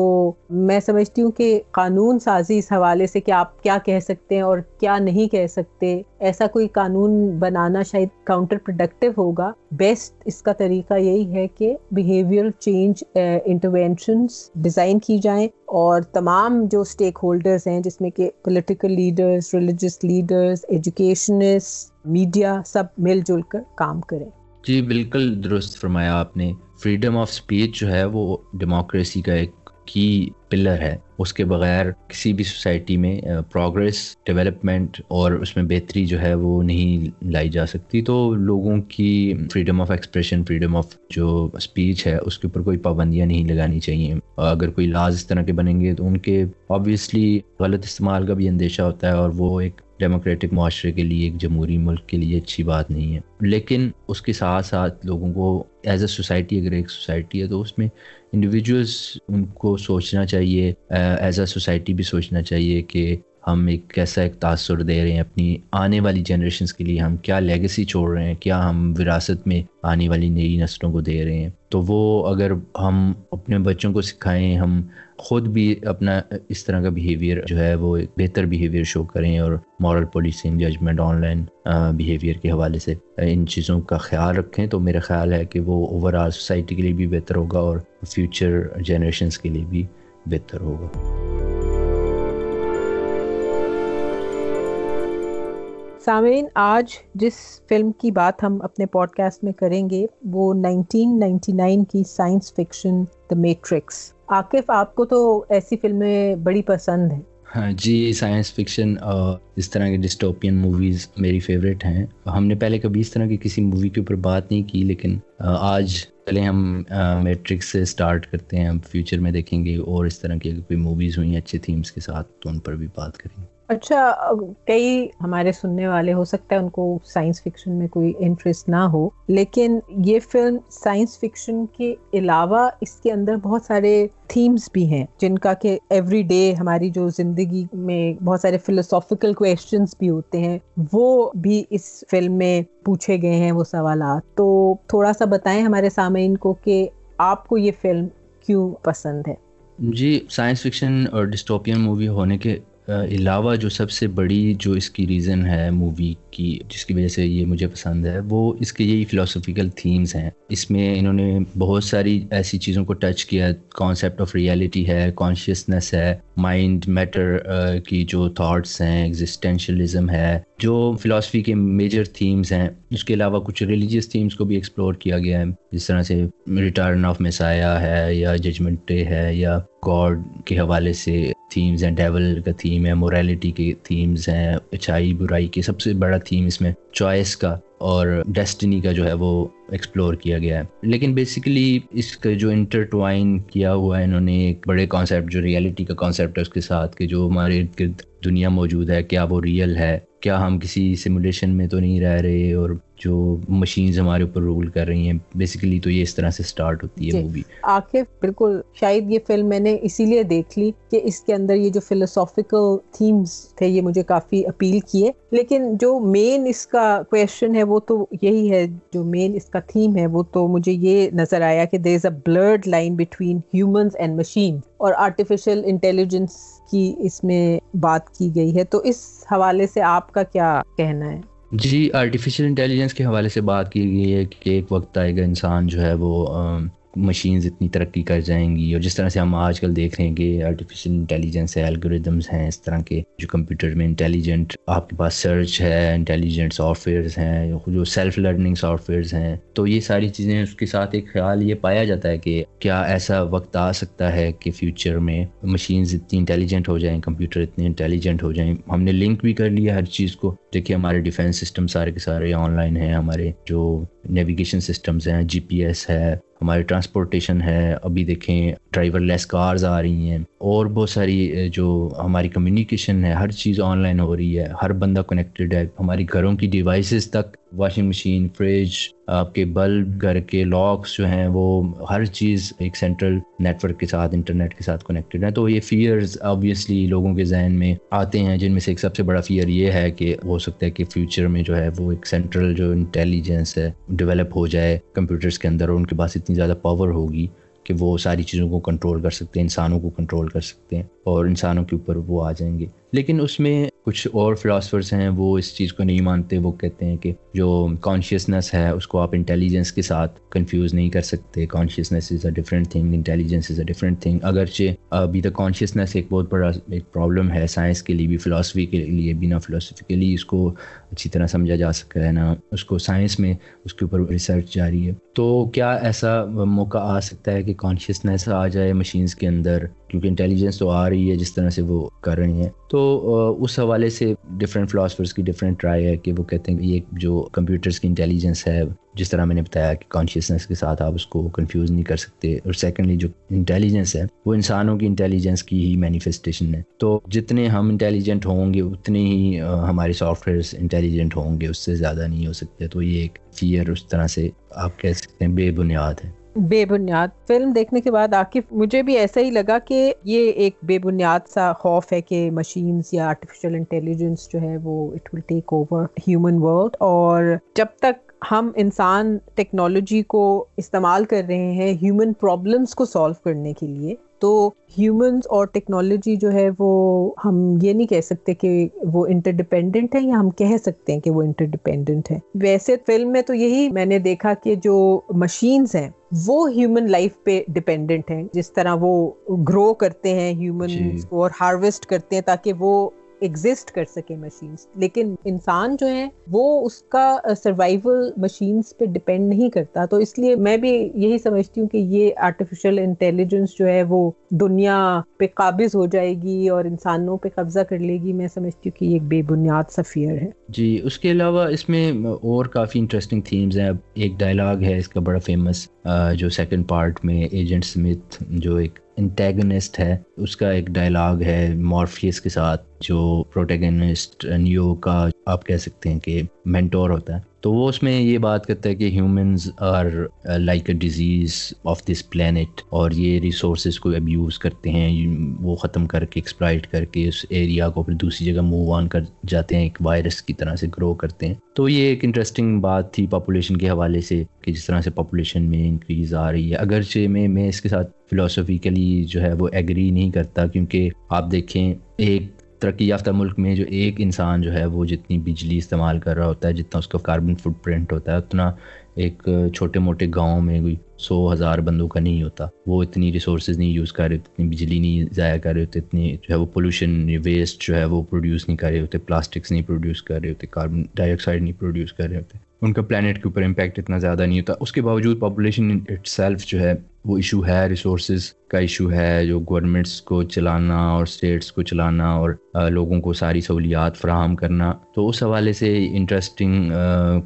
میں سمجھتی ہوں کہ قانون سازی اس حوالے سے کہ آپ کیا کہہ سکتے ہیں اور کیا نہیں کہہ سکتے۔ ایسا کوئی قانون بنانا شاید کاؤنٹر پروڈکٹیو ہوگا۔ بیسٹ اس کا طریقہ یہی ہے کہ بیہیویئر چینج انٹروینشنس ڈیزائن کی جائیں۔ اور تمام جو اسٹیک ہولڈرز ہیں، جس میں کہ political leaders religious leaders educationist media سب مل جل کر کام کریں۔ جی بالکل درست فرمایا آپ نے۔ فریڈم آف اسپیچ جو ہے، وہ ڈیموکریسی کا ایک کی پلر ہے۔ اس کے بغیر کسی بھی سوسائٹی میں پروگرس، ڈیولپمنٹ اور اس میں بہتری جو ہے وہ نہیں لائی جا سکتی۔ تو لوگوں کی freedom of expression freedom of جو اسپیچ ہے، اس کے اوپر کوئی پابندیاں نہیں لگانی چاہیے۔ اگر کوئی لاز اس طرح کے بنیں گے تو ان کے آبویسلی غلط استعمال کا بھی اندیشہ ہوتا ہے اور وہ ایک ڈیموکریٹک معاشرے کے لیے، ایک جمہوری ملک کے لیے اچھی بات نہیں ہے۔ لیکن اس کے ساتھ ساتھ لوگوں کو ایز اے سوسائٹی اگر ایک سوسائٹی ہے تو اس میں انڈیویجولس ان کو سوچنا چاہیے ایز اے سوسائٹی بھی سوچنا چاہیے کہ ہم ایک کیسا ایک تاثر دے رہے ہیں اپنی آنے والی جنریشنس کے لیے، ہم کیا لیگسی چھوڑ رہے ہیں، کیا ہم وراثت میں آنے والی نئی نسلوں کو دے رہے ہیں۔ تو وہ اگر ہم اپنے بچوں کو سکھائیں، ہم خود بھی اپنا اس طرح کا بیہیویئر جو ہے، وہ بہتر بیہیویئر شو کریں اور moral policing judgement online behaviour کے حوالے سے ان چیزوں کا خیال رکھیں۔ تو میرا خیال ہے کہ وہ اوور آل سوسائٹی کے لیے بھی بہتر ہوگا اور فیوچر جنریشنس کے لیے بھی بہتر ہوگا۔ سامعین، آج جس فلم کی بات ہم اپنے پوڈ کاسٹ میں کریں گے، وہ 1999 کی science fiction the Matrix Aqif آپ کو تو ایسی فلمیں بڑی پسند ہیں۔ ہاں جی سائنس فکشن اور اس طرح کی ڈسٹوپین موویز میری فیوریٹ ہیں۔ ہم نے پہلے کبھی اس طرح کی کسی مووی کے اوپر بات نہیں کی، لیکن آج پہلے ہم میٹرکس سے اسٹارٹ کرتے ہیں۔ ہم فیوچر میں دیکھیں گے اور اس طرح کی کوئی موویز ہوئی ہیں اچھے تھیمس کے ساتھ، تو ان پر بھی بات کریں گے۔ اچھا کئی ہمارے سننے والے، ہو سکتا ہے ان کو سائنس فکشن میں کوئی انٹرسٹ نہ ہو، لیکن یہ فلم سائنس فکشن کے علاوہ اس کے اندر بہت سارے تھیمز بھی ہیں، جن کا کہ ایوری ڈے ہماری جو زندگی میں بہت سارے فلوسافیکل کوشچنس بھی ہوتے ہیں، وہ بھی اس فلم میں پوچھے گئے ہیں وہ سوالات۔ تو تھوڑا سا بتائیں ہمارے سامعین کو کہ آپ کو یہ فلم کیوں پسند ہے؟ جی سائنس فکشن اور ڈسٹوپین مووی ہونے کے علاوہ جو سب سے بڑی جو اس کی ریزن ہے مووی کی جس کی وجہ سے یہ مجھے پسند ہے، وہ اس کے یہی فلاسفیکل تھیمز ہیں۔ اس میں انہوں نے بہت ساری ایسی چیزوں کو ٹچ کیا کانسیپٹ آف ریئلٹی ہے کانشیسنس ہے مائنڈ میٹر کی جو تھاٹس ہیں ایگزسٹینشلزم ہے، جو فلاسفی کے میجر تھیمز ہیں۔ اس کے علاوہ کچھ ریلیجیس تھیمز کو بھی ایکسپلور کیا گیا ہے۔ جس طرح سے ریٹرن آف میسایا ہے یا ججمنٹ ڈے ہے یا گاڈ کے حوالے سے تھیمز ہیں۔ ڈیول کا تھیم ہے موریلٹی کے تھیمز ہیں، اچھائی، برائی کے سب سے بڑا تھیم اس میں چوائس کا اور ڈیسٹنی کا جو ہے وہ ایکسپلور کیا گیا ہے۔ لیکن بیسیکلی اس کا جو انٹرٹوائن کیا ہوا ہے، انہوں نے ایک بڑے کانسیپٹ جو ریئلٹی کا کانسیپٹ ہے، اس کے ساتھ کہ جو ہمارے ارد گرد دنیا موجود ہے، کیا وہ ریئل ہے؟ کیا ہم کسی سمولیشن میں تو نہیں رہ رہے؟ اور جو مشینز ہمارے اوپر رول کر رہی ہیں بیسیکلی تو یہ اس طرح سے سٹارٹ ہوتی ہے مووی جی، آخر بالکل شاید یہ فلم میں نے اسی لیے دیکھ لی کہ اس کے اندر یہ جو فلوسافیکل تھیمز تھے یہ مجھے کافی اپیل کیے۔ لیکن جو مین اس کا کویشچن ہے وہ تو یہی ہے جو مین اس کا تھیم ہے وہ تو مجھے یہ نظر آیا کہ there is a blurred line between humans and machine اور آرٹیفیشل انٹیلیجنس کی اس میں بات کی گئی ہے۔ تو اس حوالے سے آپ کا کیا کہنا ہے؟ جی آرٹیفیشیل انٹیلیجنس کے حوالے سے بات کی گئی ہے کہ ایک وقت آئے گا انسان جو ہے وہ مشینز اتنی ترقی کر جائیں گی اور جس طرح سے ہم آج کل دیکھ رہے ہیں کہ آرٹیفیشیل انٹیلیجنس ہے الگوریدمس ہیں اس طرح کے جو کمپیوٹر میں انٹیلیجنٹ آپ کے پاس سرچ ہے انٹیلیجنٹ سافٹ ویئرز ہیں جو سیلف لرننگ سافٹ ویئرز ہیں تو یہ ساری چیزیں اس کے ساتھ ایک خیال یہ پایا جاتا ہے کہ کیا ایسا وقت آ سکتا ہے کہ فیوچر میں مشینز اتنی انٹیلیجنٹ ہو جائیں کمپیوٹر اتنے انٹیلیجنٹ ہو جائیں ہم نے لنک بھی کر لیا ہر چیز کو دیکھیے ہمارے ڈیفینس سسٹم سارے کے سارے آن لائن ہیں ہمارے جو نیویگیشن سسٹمز ہیں جی پی ایس ہے ہماری ٹرانسپورٹیشن ہے، ابھی دیکھیں ڈرائیور لیس کارز آ رہی ہیں، اور بہت ساری جو ہماری کمیونیکیشن ہے، ہر چیز آن لائن ہو رہی ہے، ہر بندہ کنیکٹڈ ہے، ہماری گھروں کی ڈیوائسز تک واشنگ مشین فریج آپ کے بلب گھر کے لاکس جو ہیں وہ ہر چیز ایک سینٹرل نیٹ ورک کے ساتھ انٹرنیٹ کے ساتھ کنیکٹڈ ہیں۔ تو یہ فیئرز آبویسلی لوگوں کے ذہن میں آتے ہیں، جن میں سے ایک سب سے بڑا فیئر یہ ہے کہ ہو سکتا ہے کہ فیوچر میں جو ہے وہ ایک سینٹرل جو انٹیلیجنس ہے ڈیولپ ہو جائے کمپیوٹرس کے اندر اور ان کے پاس اتنی زیادہ پاور ہوگی کہ وہ ساری چیزوں کو کنٹرول کر سکتے ہیں، انسانوں کو کنٹرول کر سکتے ہیں اور انسانوں کے اوپر وہ آ جائیں گے۔ لیکن اس میں کچھ اور فلاسفرس ہیں، وہ اس چیز کو نہیں مانتے، وہ کہتے ہیں کہ جو کانشیسنس ہے، اس کو آپ انٹیلیجنس کے ساتھ کنفیوز نہیں کر سکتے۔ Consciousness is a different thing intelligence is a different thing اگرچہ ابھی تک کانشیسنیس ایک بہت بڑا ایک پرابلم ہے سائنس کے لیے بھی فلاسفی کے لیے بھی، نہ فلاسفیکلی اس کو اچھی طرح سمجھا جا سکتا ہے نا اس کو سائنس میں اس کے اوپر ریسرچ جاری ہے۔ تو کیا ایسا موقع آ سکتا ہے کہ کانشیسنیس آ جائے مشینس کے اندر؟ کیونکہ انٹیلیجنس تو آ رہی ہے جس طرح سے وہ کر رہی ہیں۔ تو اس حوالے سے ڈفرینٹ فلاسفرس کی ڈفرینٹ رائے ہے کہ وہ کہتے ہیں کہ یہ جو کمپیوٹرس کی انٹیلیجنس ہے، جس طرح میں نے بتایا کہ کانشیسنیس کے ساتھ آپ اس کو کنفیوز نہیں کر سکتے۔ اور سیکنڈلی جو انٹیلیجنس ہے، وہ انسانوں کی انٹیلیجنس کی ہی مینیفیسٹیشن ہے۔ تو جتنے ہم انٹیلیجنٹ ہوں گے، اتنے ہی ہمارے سافٹ ویئرس انٹیلیجنٹ ہوں گے، اس سے زیادہ نہیں ہو سکتے۔ تو یہ ایک فیئر اس طرح سے آپ کہہ سکتے ہیں، بے بنیاد ہے۔ بے بنیاد فلم دیکھنے کے بعد عاقف مجھے بھی ایسا ہی لگا کہ یہ ایک بے بنیاد سا خوف ہے کہ مشینز یا آرٹیفیشل انٹیلیجنس جو ہے وہ it will take over human world اور جب تک ہم انسان ٹیکنالوجی کو استعمال کر رہے ہیں ہیومن پرابلمس کو سالو کرنے کے لیے تو ہیومنس اور ٹیکنالوجی جو ہے وہ ہم یہ نہیں کہہ سکتے کہ وہ انٹر ڈیپینڈنٹ ہے یا ہم کہہ سکتے ہیں کہ وہ انٹر ڈیپینڈنٹ ہے ویسے فلم میں تو یہی میں نے دیکھا کہ جو مشینز ہیں وہ ہیومن لائف پہ ڈیپینڈنٹ ہیں جس طرح وہ گرو کرتے ہیں ہیومن جی۔ اور ہارویسٹ کرتے ہیں تاکہ وہ ایگزسٹ کر سکے مشینس لیکن انسان جو ہے وہ اس کا سروائیول مشینس پہ ڈپینڈ نہیں کرتا. تو اس لیے میں بھی یہی سمجھتی ہوں کہ یہ آرٹیفیشل انٹیلیجنس جو ہے، وہ دنیا پہ قابض ہو جائے گی اور انسانوں پہ قبضہ کر لے گی. میں سمجھتی ہوں کہ یہ ایک بے بنیاد سفیر ہے. جی اس کے علاوہ اس میں اور کافی انٹرسٹنگ تھیمز ہیں. ایک ڈائلاگ ہے، اس کا بڑا فیمس جو سیکنڈ پارٹ میں ایجنٹ سمتھ جو ایک انٹیگنسٹ ہے، اس کا ایک ڈائلاگ ہے مورفیس کے ساتھ. جو پروٹیگنسٹ uh, نیو کا آپ کہہ سکتے ہیں کہ مینٹور ہوتا ہے، تو وہ اس میں یہ بات کرتا ہے کہ humans are like a disease of this planet اور یہ ریسورسز کو ابیوز کرتے ہیں، وہ ختم کر کے ایکسپلائٹ کر کے اس ایریا کو پھر دوسری جگہ موو آن کر جاتے ہیں، ایک وائرس کی طرح سے گرو کرتے ہیں۔ تو یہ ایک انٹرسٹنگ بات تھی پاپولیشن کے حوالے سے کہ جس طرح سے پاپولیشن میں انکریز آ رہی ہے۔ اگرچہ میں میں اس کے ساتھ فلاسفیکلی جو ہے وہ ایگری نہیں کرتا، کیونکہ آپ دیکھیں، ایک ترقی یافتہ ملک میں جو ایک انسان جو ہے وہ جتنی بجلی استعمال کر رہا ہوتا ہے، جتنا اس کا کاربن فٹ پرنٹ ہوتا ہے، اتنا ایک چھوٹے موٹے گاؤں میں کوئی سو ہزار بندوں کا نہیں ہوتا۔ وہ اتنی ریسورسز نہیں یوز کر رہے، اتنی بجلی نہیں ضائع کر رہے ہوتے، اتنی جو ہے وہ پولوشن ویسٹ جو ہے وہ پروڈیوس نہیں کر رہے ہوتے پلاسٹکس نہیں پروڈیوس کر رہے ہوتے کاربن ڈائی آکسائڈ نہیں پروڈیوس کر رہے ہوتے۔ ان کا پلانٹ کے اوپر امپیکٹ اتنا زیادہ نہیں ہوتا۔ اس کے باوجود پاپولیشن اٹ سیلف جو ہے وہ ایشو ہے ریسورسز کا ایشو ہے، جو گورنمنٹس کو چلانا اور اسٹیٹس کو چلانا اور لوگوں کو ساری سہولیات فراہم کرنا۔ تو اس حوالے سے انٹرسٹنگ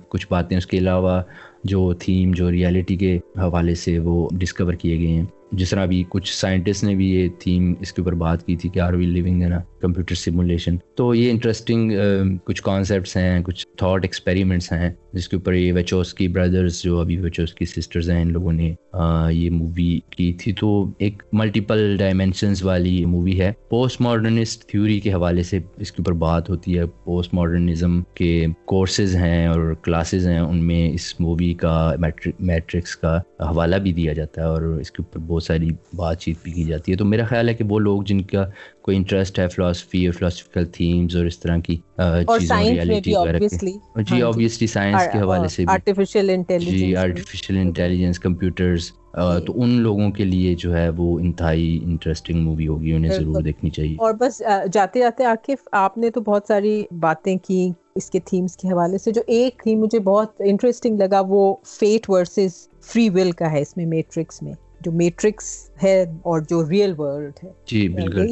کچھ باتیں اس کے علاوہ جو تھیم، جو ریالٹی کے حوالے سے وہ ڈسکور کیے گئے ہیں۔ جس طرح ابھی کچھ سائنٹسٹ نے بھی یہ تھیم اس کے اوپر بات کی تھی کہ آر وی لیونگ ہے نا کمپیوٹر سمولیشن تو یہ انٹرسٹنگ uh, کچھ کانسیپٹس ہیں، کچھ تھاٹ ایکسپیریمنٹس ہیں، جس کے اوپر یہ ویچوس کی بردرز جو ابھی ویچوس کی سسٹرز ہیں، ان لوگوں نے یہ مووی کی تھی۔ تو ایک ملٹیپل ڈائمینشنز والی مووی ہے۔ پوسٹ ماڈرنسٹ تھیوری کے حوالے سے اس کے اوپر بات ہوتی ہے۔ پوسٹ ماڈرنزم کے کورسز ہیں اور کلاسز ہیں۔ ان میں اس مووی کا میٹرکس کا حوالہ بھی دیا جاتا ہے اور اس کے اوپر بہت ساری بات چیت بھی کی جاتی ہے۔ تو میرا خیال ہے کہ وہ لوگ جن کا کوئی انٹرسٹ ہے فلاسفی اور فلاسفیکل تھیمز اور اس طرح کی چیزوں ریالٹی وغیرہ جی آبویسلی سائنس کے حوالے سے آرٹیفیشل انٹیلیجنس جی آرٹیفیشل انٹیلیجنس کمپیوٹرز تو ان لوگوں کے لیے جو ہے وہ انتہائی انٹرسٹنگ مووی ہوگی انہیں ضرور دیکھنی چاہیے۔ اور بس جاتے جاتے عاقف آپ نے تو بہت ساری باتیں کی اس کے تھیمز کے حوالے سے۔ جو ایک تھیم مجھے بہت انٹرسٹنگ لگا وہ فیٹ ورسز فری ول کا ہے اس میں میٹرکس میں۔ جو میٹرکس ہے اور جو ریئل ورلڈ ہے. جی بالکل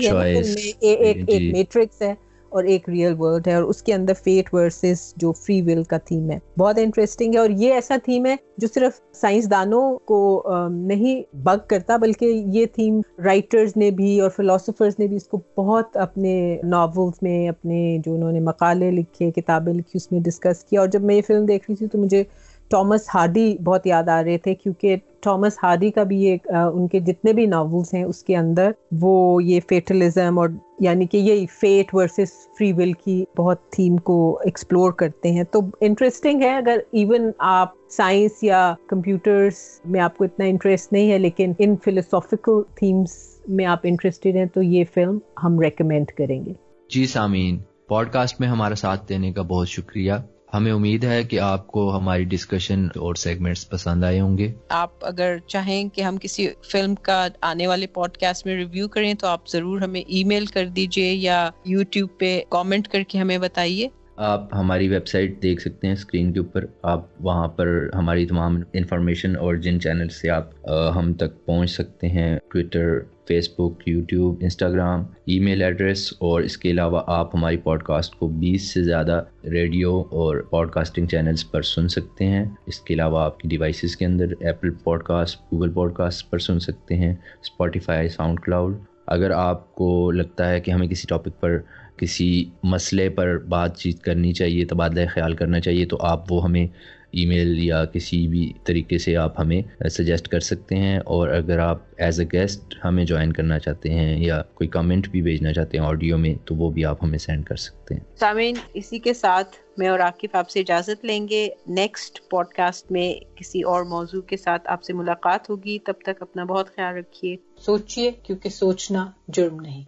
ایک میٹرکس ہے اور ایک ریئل ورلڈ ہے اور اس کے اندر فیٹ ورسز جو فری ول کا تھیم ہے. بہت انٹرسٹنگ ہے اور یہ ایسا تھیم ہے جو صرف سائنسدانوں کو نہیں بگ کرتا بلکہ یہ تھیم رائٹرز نے بھی اور فلاسفرز نے بھی اس کو بہت اپنے ناولس میں اپنے جو انہوں نے مقالے لکھے کتابیں لکھی اس میں ڈسکس کیا اور جب میں یہ فلم دیکھ رہی تھی تو مجھے ٹامس ہارڈی بہت یاد آ رہے تھے، کیونکہ ٹامس ہارڈی کا بھی ایک ان کے جتنے بھی ناولس ہیں، اس کے اندر وہ یہ فیٹلزم اور یعنی کہ یہ فیٹ ورسز فری ول کی بہت تھیم کو ایکسپلور کرتے ہیں۔ تو انٹرسٹنگ ہے، اگر ایون آپ سائنس یا کمپیوٹرس میں آپ کو اتنا انٹرسٹ نہیں ہے، لیکن ان فلوسافیکل تھیمس میں آپ انٹرسٹیڈ ہیں، تو یہ فلم ہم ریکمینڈ کریں گے۔ جی سامعین پوڈ کاسٹ میں ہمارا ساتھ دینے کا بہت شکریہ۔ ہمیں امید ہے کہ آپ کو ہماری ڈسکشن اور سیگمنٹس پسند آئے ہوں گے۔ آپ اگر چاہیں کہ ہم کسی فلم کا آنے والے پوڈ کاسٹ میں ریویو کریں تو آپ ضرور ہمیں ای میل کر دیجیے یا یوٹیوب پہ کامنٹ کر کے ہمیں بتائیے۔ آپ ہماری ویب سائٹ دیکھ سکتے ہیں اسکرین کے اوپر۔ آپ وہاں پر ہماری تمام انفارمیشن اور جن چینل سے آپ ہم تک پہنچ سکتے ہیں Twitter Facebook YouTube Instagram email address اور اس کے علاوہ آپ ہماری پوڈ کاسٹ کو بیس سے زیادہ ریڈیو اور پوڈ کاسٹنگ چینلز پر سن سکتے ہیں۔ اس کے علاوہ آپ کی ڈیوائسیز کے اندر Apple podcast Google podcast پر سن سکتے ہیں۔ اسپوٹیفائی ساؤنڈ کلاؤڈ اگر آپ کو لگتا ہے کہ ہمیں کسی ٹاپک پر کسی مسئلے پر بات چیت کرنی چاہیے، تبادلہ خیال کرنا چاہیے، تو آپ وہ ہمیں ای میل یا کسی بھی طریقے سے آپ ہمیں سجیسٹ کر سکتے ہیں اور اگر آپ ایز اے گیسٹ ہمیں جوائن کرنا چاہتے ہیں یا کوئی کمنٹ بھی بھیجنا چاہتے ہیں آڈیو میں تو وہ بھی آپ ہمیں سینڈ کر سکتے ہیں۔ سامعین اسی کے ساتھ میں اور عاقف آپ سے اجازت لیں گے۔ نیکسٹ پوڈ کاسٹ میں کسی اور موضوع کے ساتھ آپ سے ملاقات ہوگی۔ تب تک اپنا بہت خیال رکھیے۔ سوچیے کیونکہ سوچنا جرم نہیں۔